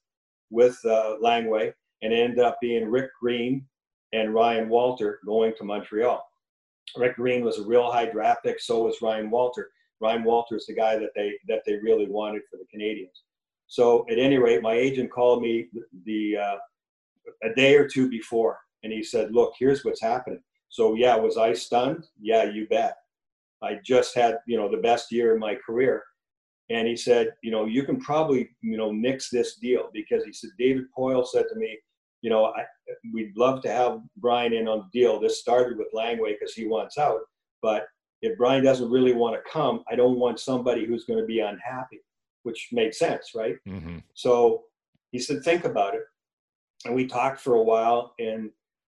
with uh, Langway, and it ended up being Rick Green and Ryan Walter going to Montreal. Rick Green was a real high draft pick. So was Ryan Walter. Ryan Walter is the guy that they that they really wanted for the Canadians. So at any rate, my agent called me the uh, a day or two before, and he said, "Look, here's what's happening." So yeah, was I stunned? Yeah, you bet. I just had you know the best year in my career, and he said, you know, you can probably you know nix this deal because he said David Poile said to me, you know, I, we'd love to have Brian in on the deal. This started with Langway because he wants out, but if Brian doesn't really want to come, I don't want somebody who's going to be unhappy which made sense, right? Mm-hmm. So he said, think about it. And we talked for a while, and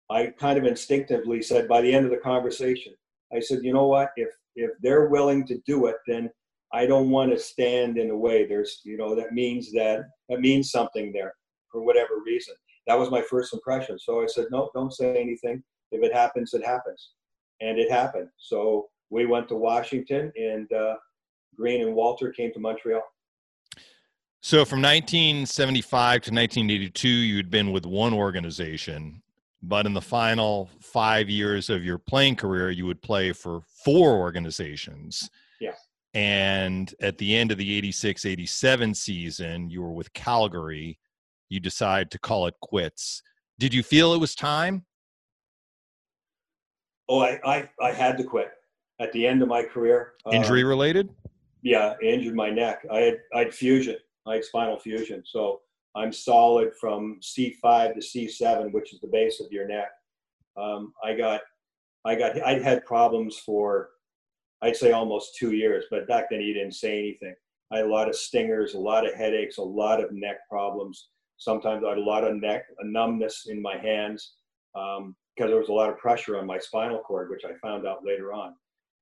I kind of instinctively said, by the end of the conversation, I said, you know what? If if they're willing to do it, then I don't want to stand in the way. There's, you know, that means that that means something there for whatever reason. That was my first impression. So I said, no, don't say anything. If it happens, it happens, and it happened. So we went to Washington, and uh, Green and Walter came to Montreal. So from 1975 to 1982, you had been with one organization, but in the final five years of your playing career, you would play for four organizations. Yeah. And at the end of the 86 87 season, you were with Calgary. You decide to call it quits. Did you feel it was time? Oh, I, I, I had to quit at the end of my career. Injury uh, related? Yeah, injured my neck. I had I had fusion like spinal fusion. So I'm solid from C5 to C7, which is the base of your neck. Um, I got, I got, I had problems for, I'd say almost two years, but back then he didn't say anything. I had a lot of stingers, a lot of headaches, a lot of neck problems. Sometimes I had a lot of neck, numbness in my hands because um, there was a lot of pressure on my spinal cord, which I found out later on.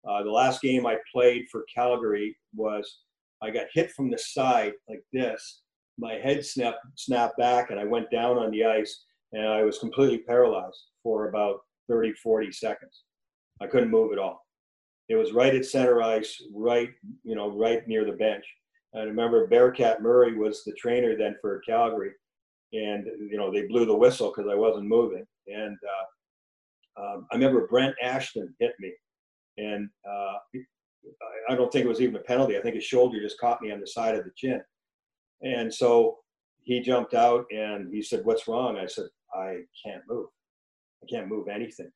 Uh, the last game I played for Calgary was I got hit from the side like this. My head snapped, snapped back, and I went down on the ice, and I was completely paralyzed for about 30, 40 seconds. I couldn't move at all. It was right at center ice, right, you know, right near the bench. I remember Bearcat Murray was the trainer then for Calgary, and you know they blew the whistle because I wasn't moving. And uh, um, I remember Brent Ashton hit me, and uh, I don't think it was even a penalty. I think his shoulder just caught me on the side of the chin. And so he jumped out and he said, "What's wrong?" I said, "I can't move. I can't move anything."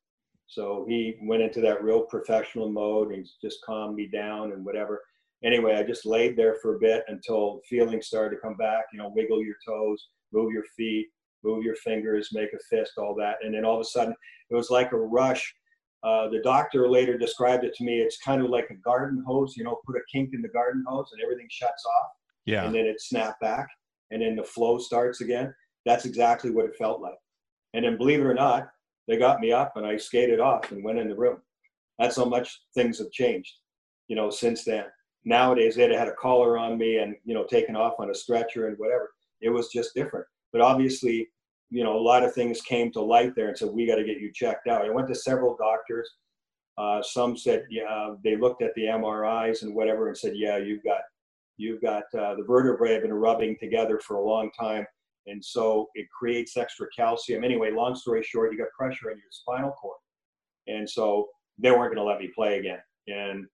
So he went into that real professional mode and just calmed me down and whatever. Anyway, I just laid there for a bit until feelings started to come back. You know, wiggle your toes, move your feet, move your fingers, make a fist, all that. And then all of a sudden, it was like a rush. Uh, the doctor later described it to me. It's kind of like a garden hose. You know, put a kink in the garden hose and everything shuts off. Yeah. And then it snapped back, and then the flow starts again. That's exactly what it felt like. And then, believe it or not, they got me up and I skated off and went in the room. That's how much things have changed, you know, since then. Nowadays, they'd had a collar on me and, you know, taken off on a stretcher and whatever. It was just different. But obviously, you know, a lot of things came to light there and said, we got to get you checked out. I went to several doctors. Uh, some said, yeah, they looked at the MRIs and whatever and said, yeah, you've got, you've got uh, the vertebrae have been rubbing together for a long time and so it creates extra calcium. Anyway, long story short, you got pressure on your spinal cord. And so they weren't going to let me play again. And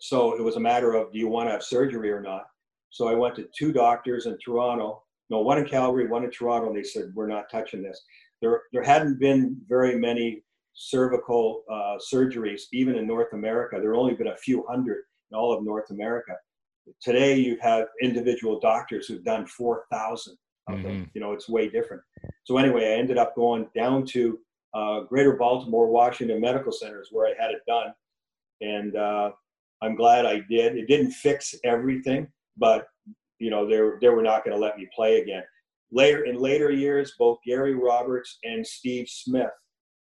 so it was a matter of do you want to have surgery or not? So I went to two doctors in Toronto, no, one in Calgary, one in Toronto, and they said, we're not touching this. There, there hadn't been very many cervical uh, surgeries, even in North America. There only been a few hundred in all of North America. Today, you have individual doctors who've done 4,000 Mm-hmm. You know, it's way different. So anyway, I ended up going down to uh, Greater Baltimore, Washington Medical Centers where I had it done, and uh, I'm glad I did. It didn't fix everything, but you know, they they were not going to let me play again. Later in later years, both Gary Roberts and Steve Smith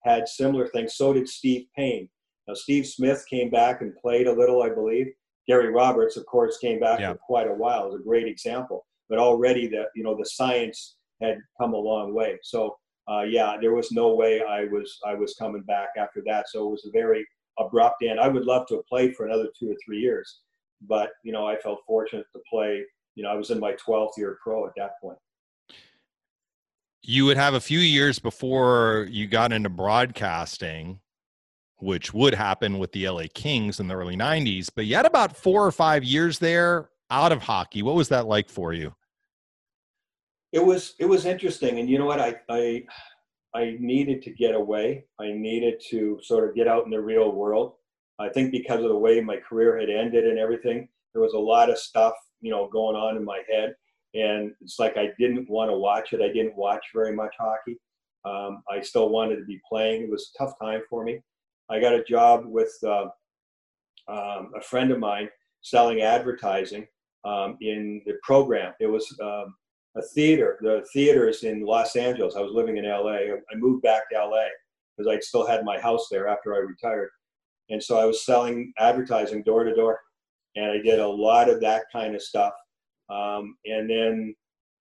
had similar things. So did Steve Payne. Now, Steve Smith came back and played a little, I believe. Gary Roberts, of course, came back yeah. for quite a while. It was a great example but already the you know the science had come a long way. So uh, yeah, there was no way I was I was coming back after that. So it was a very abrupt end. I would love to have played for another two or three years, but you know I felt fortunate to play. You know I was in my 12th year pro at that point. You would have a few years before you got into broadcasting, which would happen with the LA Kings in the early 90s, but you had about four or five years there out of hockey. What was that like for you? it was it was interesting and you know what? I i i needed to get away. I needed to sort of get out in the real world. I think because of the way my career had ended and everything there was a lot of stuff you know going on in my head and it's like i didn't want to watch it. I didn't watch very much hockey. Um, i still wanted to be playing. It was a tough time for me i got a job with uh, um, a friend of mine selling advertising um, in the program it was um, a theater, the theaters in Los Angeles. I was living in LA. I moved back to LA because I still had my house there after I retired. And so I was selling advertising door to door. And I did a lot of that kind of stuff. Um, and then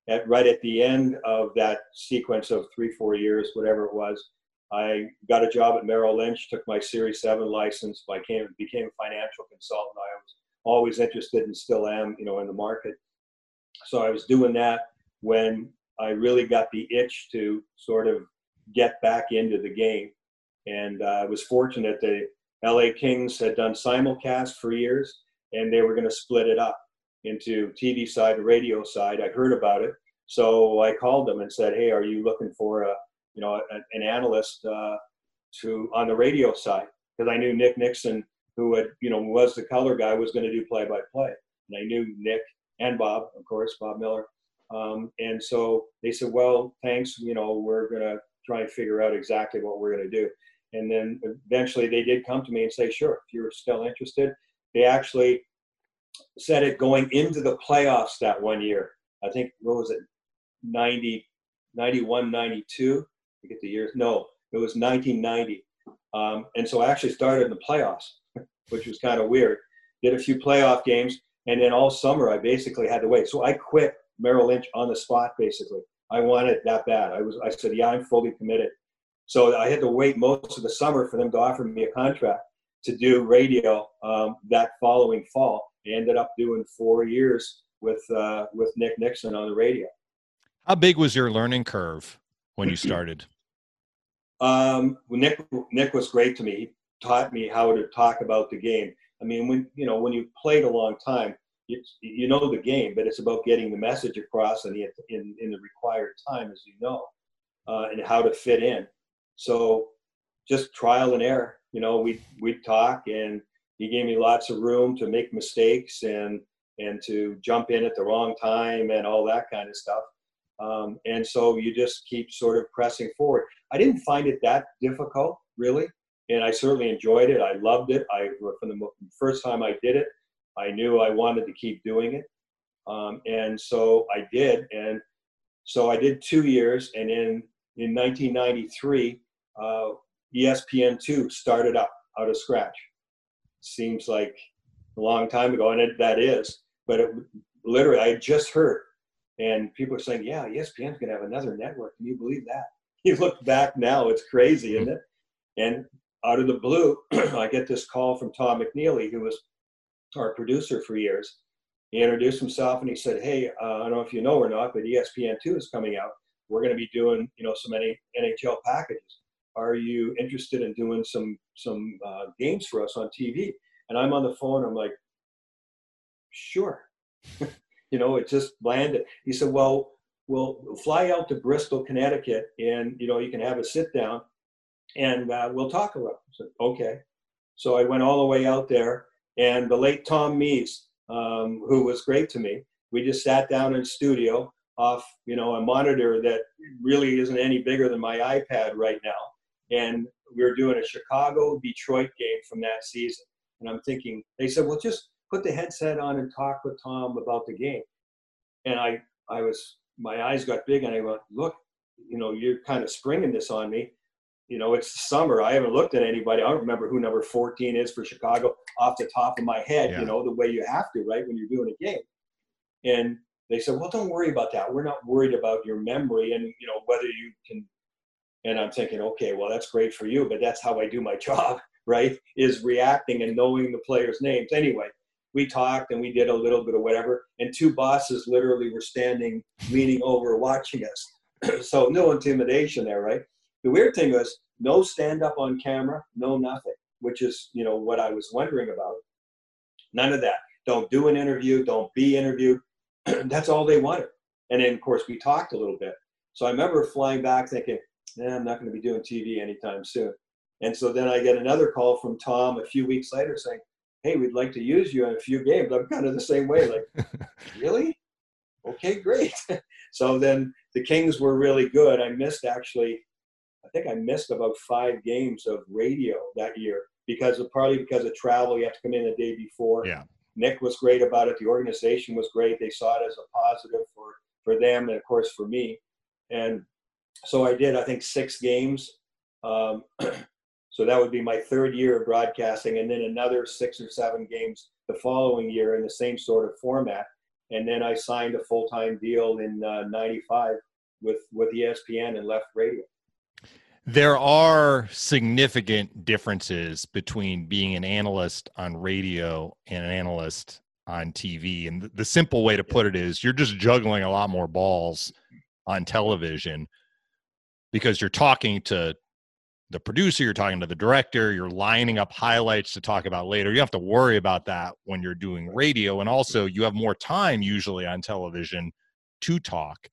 at, right at the end of that sequence of three, four years, whatever it was, I got a job at Merrill Lynch, took my Series 7 license, I came, became a financial consultant. I was always interested and still am, you know, in the market. So I was doing that when I really got the itch to sort of get back into the game. And uh, I was fortunate the LA Kings had done simulcast for years and they were going to split it up into TV side radio side. I heard about it. So I called them and said, Hey, are you looking for a, you know, a, an analyst uh, to on the radio side? Because I knew Nick Nixon, who had, you know, was the color guy, was going to do play by play. And I knew Nick and Bob, of course, Bob Miller. Um, and so they said, well, thanks, you know, we're going to try and figure out exactly what we're going to do. And then eventually they did come to me and say, sure, if you're still interested. They actually said it going into the playoffs that one year. I think, what was it, 90, 91, 92? Get the years. No, it was 1990. Um, and so I actually started in the playoffs, which was kind of weird. Did a few playoff games, and then all summer I basically had to wait. So I quit Merrill Lynch on the spot, basically. I wanted that bad. I was. I said, "Yeah, I'm fully committed." So I had to wait most of the summer for them to offer me a contract to do radio um, that following fall. I ended up doing four years with uh, with Nick Nixon on the radio. How big was your learning curve when you started? um, Nick Nick was great to me. He taught me how to talk about the game. I mean, when you know when you played a long time, you, you know the game, but it's about getting the message across in the in, in the required time, as you know, uh, and how to fit in. So just trial and error. You know, we we talk, and he gave me lots of room to make mistakes and and to jump in at the wrong time and all that kind of stuff. Um, and so you just keep sort of pressing forward. I didn't find it that difficult, really, and I certainly enjoyed it. I loved it. I from the first time I did it, I knew I wanted to keep doing it, um, and so I did. And so I did two years, and in in 1993, uh, ESPN2 started up out of scratch. Seems like a long time ago, and it, that is. But it, literally, I just heard, and people are saying, "Yeah, ESPN's going to have another network." Can you believe that? You look back now, it's crazy, isn't it? And out of the blue, I get this call from Tom McNeely, who was our producer for years. He introduced himself and he said, "Hey, uh, I don't know if you know or not, but ESPN2 is coming out. We're going to be doing, you know, some NHL packages. Are you interested in doing some some uh, games for us on TV?" And I'm on the phone. I'm like, "Sure." you know, it just landed. He said, "Well, we'll fly out to Bristol, Connecticut, and you know, you can have a sit down, and uh, we'll talk about." It. I said, "Okay." So I went all the way out there, and the late Tom Mees, um, who was great to me, we just sat down in studio off, you know, a monitor that really isn't any bigger than my iPad right now, and we were doing a Chicago Detroit game from that season. And I'm thinking, they said, well, just put the headset on and talk with Tom about the game. And I, I was, my eyes got big and I went, look, you know, you're kind of springing this on me. You know, it's summer. I haven't looked at anybody. I don't remember who number 14 is for Chicago off the top of my head, yeah. you know, the way you have to, right, when you're doing a game. And they said, well, don't worry about that. We're not worried about your memory and, you know, whether you can. And I'm thinking, okay, well, that's great for you, but that's how I do my job, right? Is reacting and knowing the players' names. Anyway, we talked and we did a little bit of whatever, and two bosses literally were standing, leaning over, watching us. so no intimidation there, right? The weird thing was no stand up on camera, no nothing, which is you know what I was wondering about. None of that. Don't do an interview. Don't be interviewed. That's all they wanted. And then of course we talked a little bit. So I remember flying back thinking, eh, I'm not going to be doing TV anytime soon. And so then I get another call from Tom a few weeks later saying, hey, we'd like to use you in a few games. I'm kind of the same way, like, really? Okay, great. so then the Kings were really good. I missed actually, I think I missed about five games of radio that year because of partly because of travel. You have to come in the day before. Yeah. Nick was great about it. The organization was great. They saw it as a positive for for them and of course for me. And so I did. I think six games. Um, So that would be my third year of broadcasting, and then another six or seven games the following year in the same sort of format. And then I signed a full time deal in '95 uh, with with ESPN and left radio. There are significant differences between being an analyst on radio and an analyst on TV. And the simple way to put it is you're just juggling a lot more balls on television because you're talking to the producer, you're talking to the director, you're lining up highlights to talk about later. You have to worry about that when you're doing radio. And also, you have more time usually on television to talk.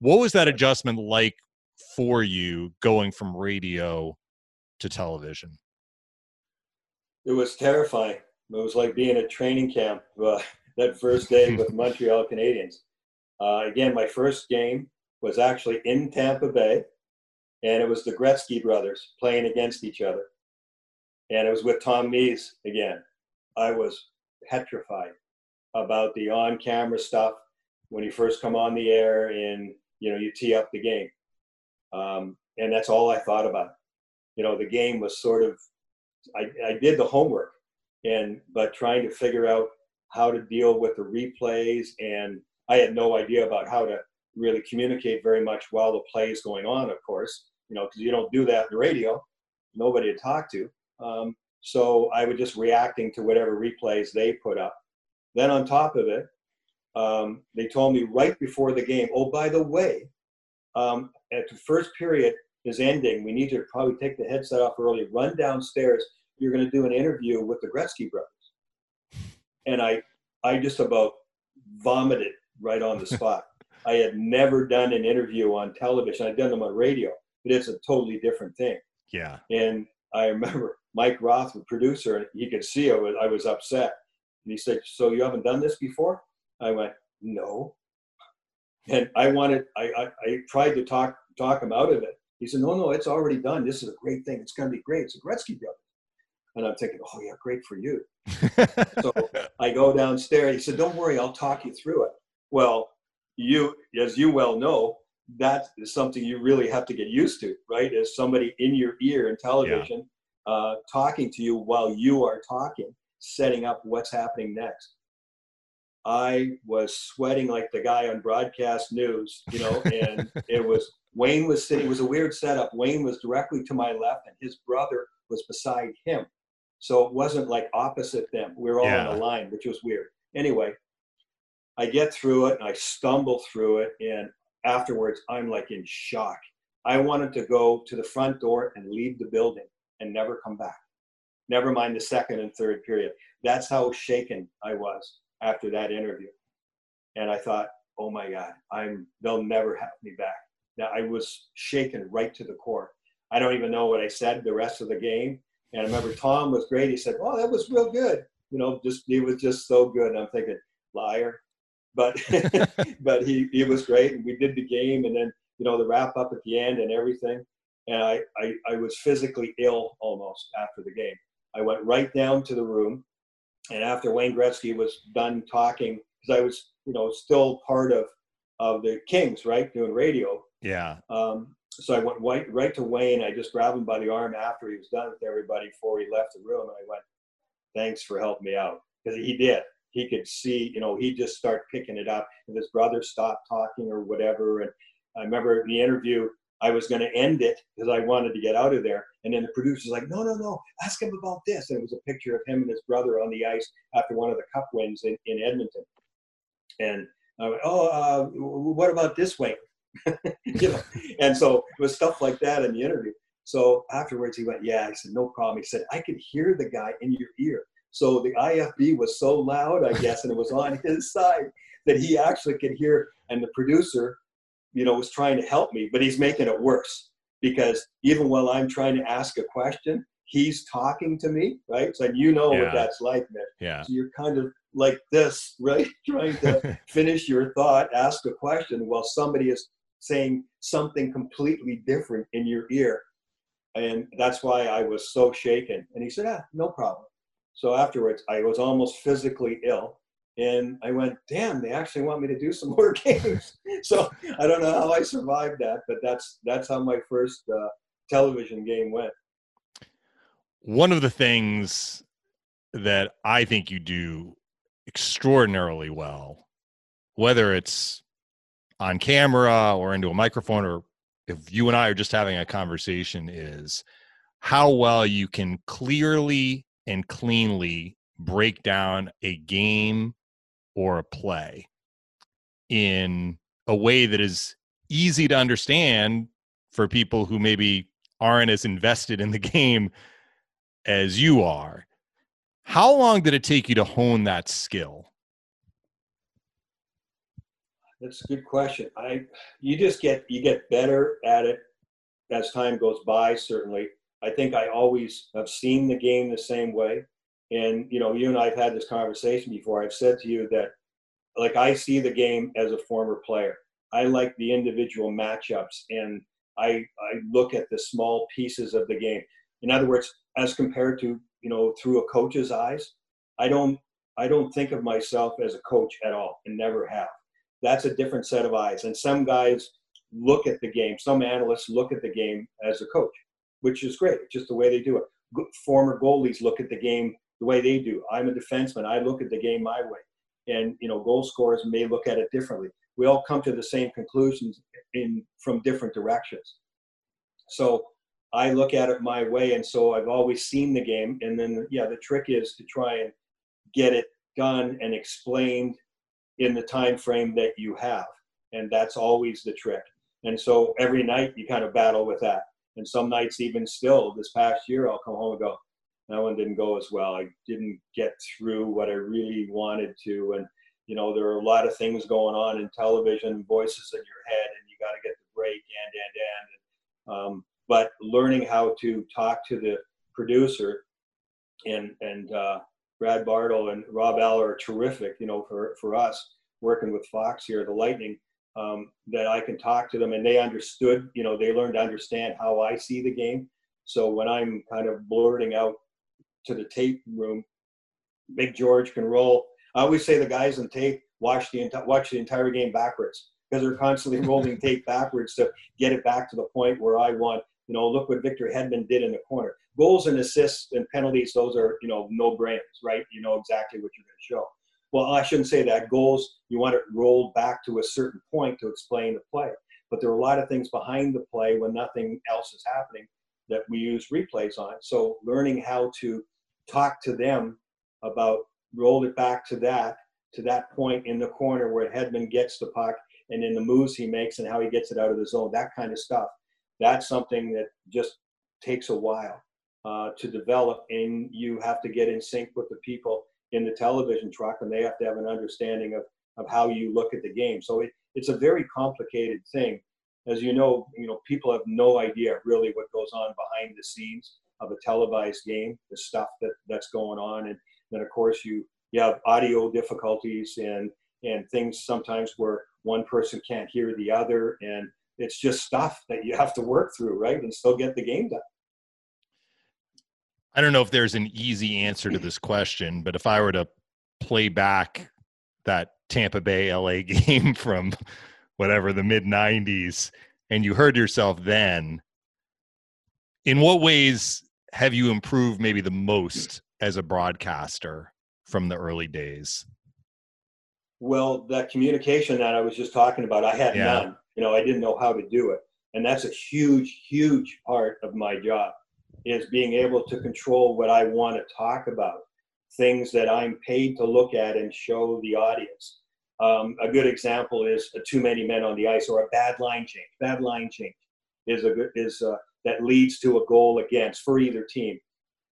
What was that adjustment like for you going from radio to television? It was terrifying. It was like being at training camp uh, that first day with Montreal Canadiens. Uh, again, my first game was actually in Tampa Bay and it was the Gretzky brothers playing against each other. And it was with Tom Mees again. I was petrified. about the on-camera stuff when you first come on the air and you know you tee up the game, um, and that's all I thought about. You know, the game was sort of I, I did the homework, and but trying to figure out how to deal with the replays, and I had no idea about how to really communicate very much while the play is going on. Of course, you know, because you don't do that in the radio, nobody to talk to. Um, so I was just reacting to whatever replays they put up. Then on top of it, um, they told me right before the game, oh, by the way, um, at the first period is ending, we need to probably take the headset off early, run downstairs. You're going to do an interview with the Gretzky brothers. And I, I just about vomited right on the spot. I had never done an interview on television. I'd done them on radio, but it's a totally different thing. Yeah. And I remember Mike Roth, the producer, he could see I was, I was upset. And he said, So you haven't done this before? I went, No. And I wanted, I, I, I tried to talk talk him out of it. He said, No, no, it's already done. This is a great thing. It's going to be great. It's a Gretzky brothers. And I'm thinking, Oh, yeah, great for you. so I go downstairs. He said, Don't worry, I'll talk you through it. Well, you, as you well know, that is something you really have to get used to, right? As somebody in your ear in television yeah. uh, talking to you while you are talking, setting up what's happening next. I was sweating like the guy on broadcast news, you know, and it was Wayne was sitting, it was a weird setup. Wayne was directly to my left and his brother was beside him. So it wasn't like opposite them. We were all yeah. in a line, which was weird. Anyway, I get through it and I stumble through it. And afterwards, I'm like in shock. I wanted to go to the front door and leave the building and never come back. Never mind the second and third period. That's how shaken I was after that interview. And I thought, oh my God, I'm they'll never have me back. Now I was shaken right to the core. I don't even know what I said the rest of the game. And I remember Tom was great. He said, "Oh, that was real good." You know, just he was just so good. And I'm thinking, liar, but but he he was great, and we did the game, and then you know the wrap up at the end and everything. And I I, I was physically ill almost after the game. I went right down to the room, and after Wayne Gretzky was done talking, because I was you know still part of of the Kings, right, doing radio. Yeah. Um, so I went right, right to Wayne. I just grabbed him by the arm after he was done with everybody before he left the room, and I went, "Thanks for helping me out," because he did he could see, you know, he'd just start picking it up. And his brother stopped talking or whatever. And I remember in the interview, I was going to end it because I wanted to get out of there. And then the producer's like, no, no, no, ask him about this. And it was a picture of him and his brother on the ice after one of the cup wins in, in Edmonton. And I went, oh, uh, what about this way? you know, and so it was stuff like that in the interview. So afterwards, he went, yeah. He said, no problem. He said, I could hear the guy in your ear. So the IFB was so loud, I guess, and it was on his side that he actually could hear. And the producer, you know, was trying to help me, but he's making it worse because even while I'm trying to ask a question, he's talking to me, right? So you know yeah. what that's like, man. Yeah. So you're kind of like this, right? trying to finish your thought, ask a question while somebody is saying something completely different in your ear. And that's why I was so shaken. And he said, ah, no problem. So afterwards, I was almost physically ill. And I went, damn, they actually want me to do some more games. so I don't know how I survived that, but that's that's how my first uh, television game went. One of the things that I think you do extraordinarily well, whether it's on camera or into a microphone, or if you and I are just having a conversation, is how well you can clearly and cleanly break down a game or a play in a way that is easy to understand for people who maybe aren't as invested in the game as you are. How long did it take you to hone that skill? That's a good question. I you just get you get better at it as time goes by certainly. I think I always have seen the game the same way. And, you know, you and I have had this conversation before. I've said to you that, like, I see the game as a former player. I like the individual matchups and I, I look at the small pieces of the game. In other words, as compared to, you know, through a coach's eyes, I don't, I don't think of myself as a coach at all and never have. That's a different set of eyes. And some guys look at the game, some analysts look at the game as a coach, which is great. Just the way they do it. Former goalies look at the game the way they do. I'm a defenseman. I look at the game my way. And, you know, goal scorers may look at it differently. We all come to the same conclusions in from different directions. So I look at it my way. And so I've always seen the game. And then, yeah, the trick is to try and get it done and explained in the time frame that you have and that's always the trick and so every night you kind of battle with that and some nights even still this past year i'll come home and go that one didn't go as well. I didn't get through what i really wanted to. And you know there are a lot of things going on in television voices in your head and you got to get the break and and and. Um, but learning how to talk to the producer and and uh, Brad Bartle and Rob Aller are terrific, you know, for, for us working with Fox here, the Lightning, um, that I can talk to them and they understood, you know, they learned to understand how I see the game. So when I'm kind of blurting out to the tape room, Big George can roll. I always say the guys in tape watch the enti- watch the entire game backwards because they're constantly rolling tape backwards to get it back to the point where I want. You know, look what Victor Hedman did in the corner goals and assists and penalties, those are, you know, no brainers, right? You know exactly what you're going to show. Well, I shouldn't say that. Goals, you want it rolled back to a certain point to explain the play. But there are a lot of things behind the play when nothing else is happening that we use replays on. So learning how to talk to them about roll it back to that, to that point in the corner where Hedman gets the puck and in the moves he makes and how he gets it out of the zone, that kind of stuff. That's something that just takes a while uh, to develop, and you have to get in sync with the people in the television truck, and they have to have an understanding of, of how you look at the game. So it, it's a very complicated thing. As you know, you know people have no idea really what goes on behind the scenes of a televised game, the stuff that, that's going on, and then of course you you have audio difficulties and and things sometimes where one person can't hear the other, and it's just stuff that you have to work through, right, and still get the game done. I don't know if there's an easy answer to this question, but if I were to play back that Tampa Bay LA game from whatever the mid 90s and you heard yourself then, in what ways have you improved maybe the most as a broadcaster from the early days? Well, that communication that I was just talking about, I had yeah. none. You know, I didn't know how to do it. And that's a huge, huge part of my job is being able to control what I want to talk about, things that I'm paid to look at and show the audience. Um, a good example is too many men on the ice or a bad line change. Bad line change is a good is uh, that leads to a goal against for either team.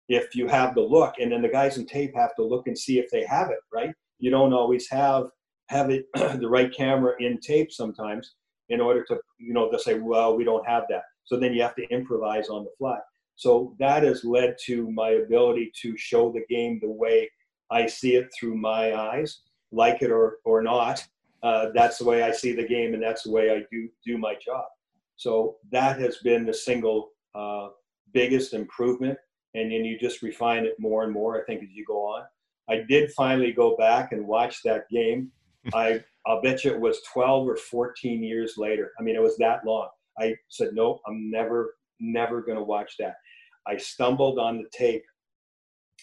If you have the look, and then the guys in tape have to look and see if they have it right. You don't always have have it the right camera in tape sometimes in order to you know to say well we don't have that. So then you have to improvise on the fly. So that has led to my ability to show the game the way I see it through my eyes, like it or, or not. Uh, that's the way I see the game, and that's the way I do do my job. So that has been the single uh, biggest improvement, and then you just refine it more and more. I think as you go on. I did finally go back and watch that game. I I'll bet you it was 12 or 14 years later. I mean, it was that long. I said, no, I'm never, never going to watch that. I stumbled on the tape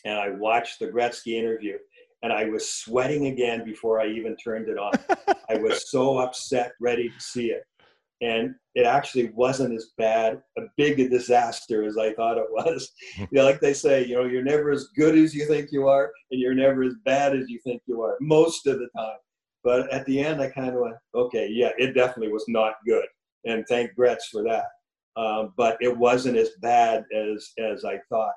and I watched the Gretzky interview and I was sweating again before I even turned it on. I was so upset, ready to see it. And it actually wasn't as bad, a big a disaster as I thought it was. you know, like they say, you know, you're never as good as you think you are, and you're never as bad as you think you are, most of the time. But at the end, I kind of went, okay, yeah, it definitely was not good. And thank Gretz for that. Um, but it wasn't as bad as as I thought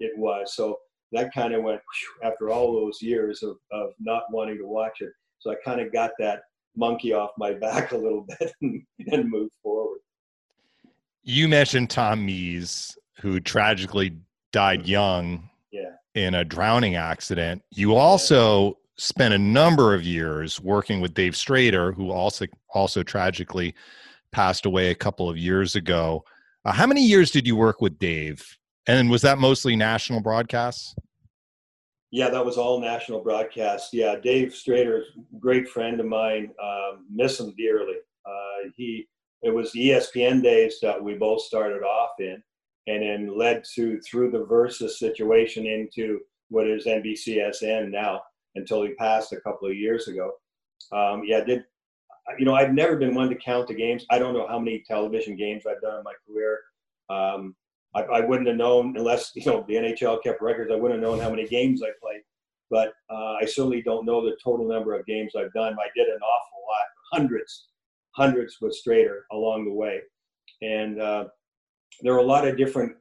it was. So that kind of went whew, after all those years of, of not wanting to watch it. So I kind of got that monkey off my back a little bit and, and moved forward. You mentioned Tom Mees, who tragically died young yeah. in a drowning accident. You also yeah. spent a number of years working with Dave Strader, who also also tragically passed away a couple of years ago. Uh, how many years did you work with Dave? And was that mostly national broadcasts? Yeah, that was all national broadcasts. Yeah, Dave Strader, great friend of mine. Um, miss him dearly. Uh, he it was the ESPN days that we both started off in, and then led to through the Versus situation into what is NBCSN now until he passed a couple of years ago. Um, yeah, did you know I've never been one to count the games. I don't know how many television games I've done in my career. Um, I, I, wouldn't have known unless you know the NHL kept records. I wouldn't have known how many games I played. But uh, I certainly don't know the total number of games I've done. I did an awful lot, hundreds, hundreds with Strader along the way, and uh, there are a lot of different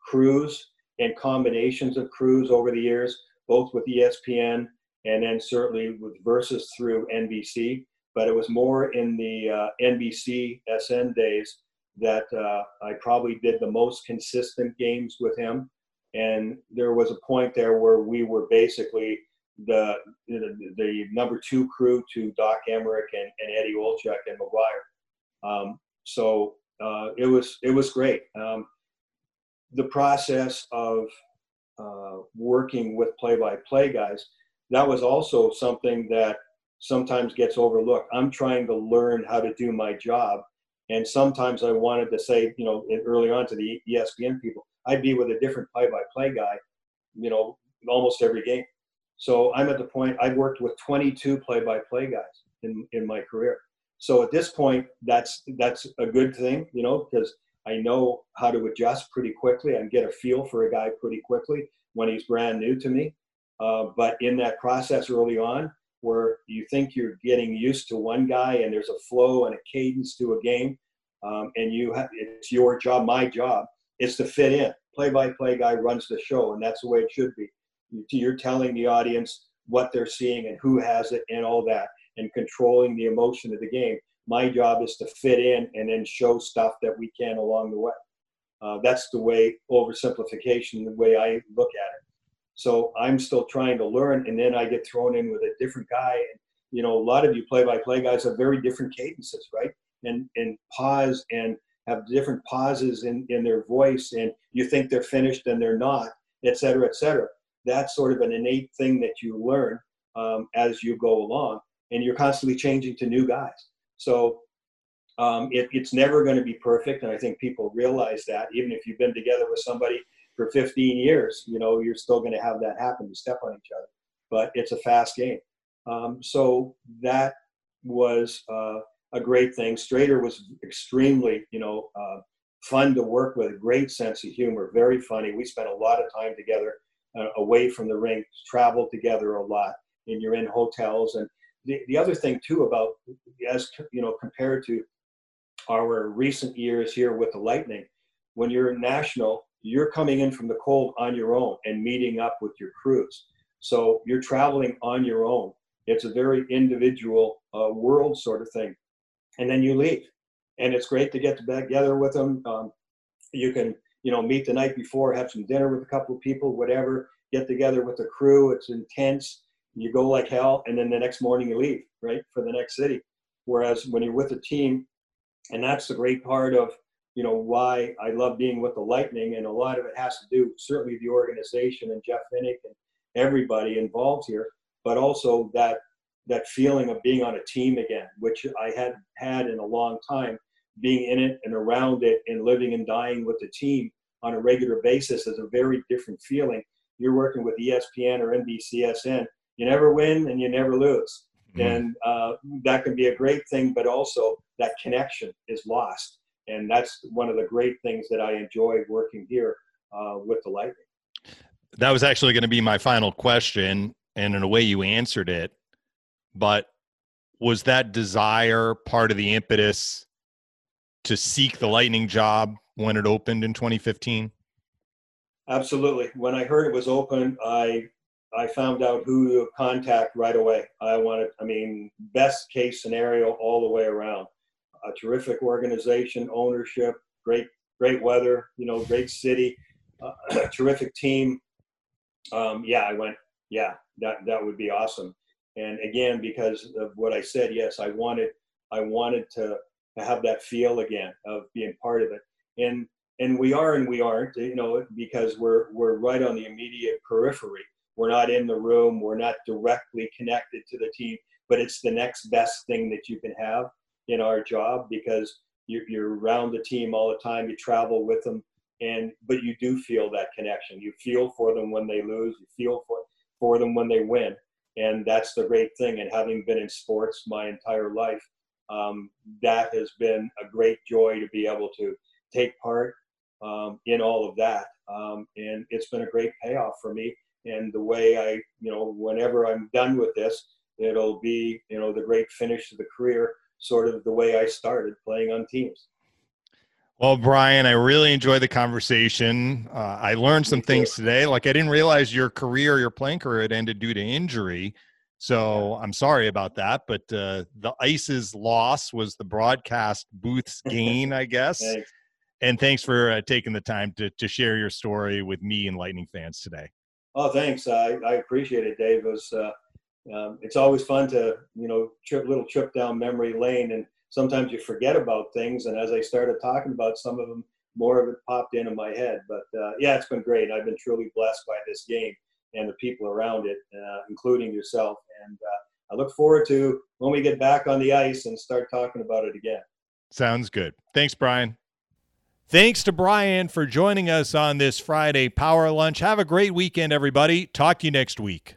crews and combinations of crews over the years, both with ESPN and then certainly with Versus through NBC. But it was more in the uh, NBC SN days that uh, I probably did the most consistent games with him. And there was a point there where we were basically the the, the number two crew to Doc Emrick and, and Eddie Olczyk and McGuire. Um, so uh, it was it was great. Um, the process of uh, working with play-by-play guys that was also something that sometimes gets overlooked. I'm trying to learn how to do my job. And sometimes I wanted to say, you know, early on to the ESPN people, I'd be with a different play by play guy, you know, almost every game. So I'm at the point, I've worked with 22 play by play guys in, in my career. So at this point, that's that's a good thing, you know, because I know how to adjust pretty quickly and get a feel for a guy pretty quickly when he's brand new to me. Uh, but in that process early on, where you think you're getting used to one guy and there's a flow and a cadence to a game, um, and you have, it's your job, my job, is to fit in. Play-by-play guy runs the show, and that's the way it should be. You're telling the audience what they're seeing and who has it and all that, and controlling the emotion of the game. My job is to fit in and then show stuff that we can along the way. Uh, that's the way oversimplification, the way I look at it. So I'm still trying to learn, and then I get thrown in with a different guy. And you know, a lot of you play-by-play guys have very different cadences, right? And and pause and have different pauses in in their voice, and you think they're finished and they're not, et cetera, et cetera. That's sort of an innate thing that you learn um, as you go along, and you're constantly changing to new guys. So um, it, it's never going to be perfect, and I think people realize that. Even if you've been together with somebody for 15 years, you know, you're still going to have that happen. You step on each other, but it's a fast game. Um, so that was uh, a great thing. Strader was extremely, you know, uh, fun to work with. Great sense of humor, very funny. We spent a lot of time together uh, away from the rink, traveled together a lot, and you're in hotels. And the, the other thing too about as you know compared to our recent years here with the Lightning, when you're national, you're coming in from the cold on your own and meeting up with your crews. So you're traveling on your own. It's a very individual uh, world sort of thing. And then you leave. And it's great to get together with them. Um, you can, you know, meet the night before, have some dinner with a couple of people, whatever, get together with the crew. It's intense. You go like hell. And then the next morning you leave, right, for the next city. Whereas when you're with a team, and that's the great part of you know why I love being with the Lightning, and a lot of it has to do certainly the organization and Jeff Vinik and everybody involved here, but also that that feeling of being on a team again, which I had had in a long time, being in it and around it and living and dying with the team on a regular basis is a very different feeling. You're working with ESPN or NBCSN, you never win and you never lose. Mm-hmm. And uh, that can be a great thing, but also that connection is lost and that's one of the great things that I enjoy working here uh, with the Lightning. That was actually going to be my final question, and in a way, you answered it. But was that desire part of the impetus to seek the Lightning job when it opened in 2015? Absolutely. When I heard it was open, I I found out who to contact right away. I wanted, I mean, best case scenario all the way around a terrific organization, ownership, great great weather, you know, great city, uh, terrific team. Um, yeah, I went. Yeah, that that would be awesome. And again, because of what I said, yes, I wanted I wanted to, to have that feel again of being part of it. And and we are and we aren't, you know, because we're we're right on the immediate periphery. we're not in the room, we're not directly connected to the team, but it's the next best thing that you can have in our job because you're, you're around the team all the time, you travel with them, and but you do feel that connection. You feel for them when they lose, you feel for for them when they win, and that's the great thing. And having been in sports my entire life, um, that has been a great joy to be able to take part um, in all of that. Um, and it's been a great payoff for me. And the way I, you know, whenever I'm done with this, it'll be, you know, the great finish to the career, sort of the way I started playing on teams. Well, Brian, I really enjoyed the conversation. Uh, I learned some things today. Like I didn't realize your career, your playing career, had ended due to injury. So I'm sorry about that, but uh, the Ice's loss was the broadcast booth's gain, I guess. Thanks. And thanks for uh, taking the time to, to share your story with me and Lightning fans today. Oh, thanks. I, I appreciate it, Dave. It was, uh, um, it's always fun to, you know, trip, little trip down memory lane. And sometimes you forget about things. And as I started talking about some of them, more of it popped into my head. But uh, yeah, it's been great. I've been truly blessed by this game and the people around it, uh, including yourself. And uh, I look forward to when we get back on the ice and start talking about it again. Sounds good. Thanks, Brian. Thanks to Brian for joining us on this Friday Power Lunch. Have a great weekend, everybody. Talk to you next week.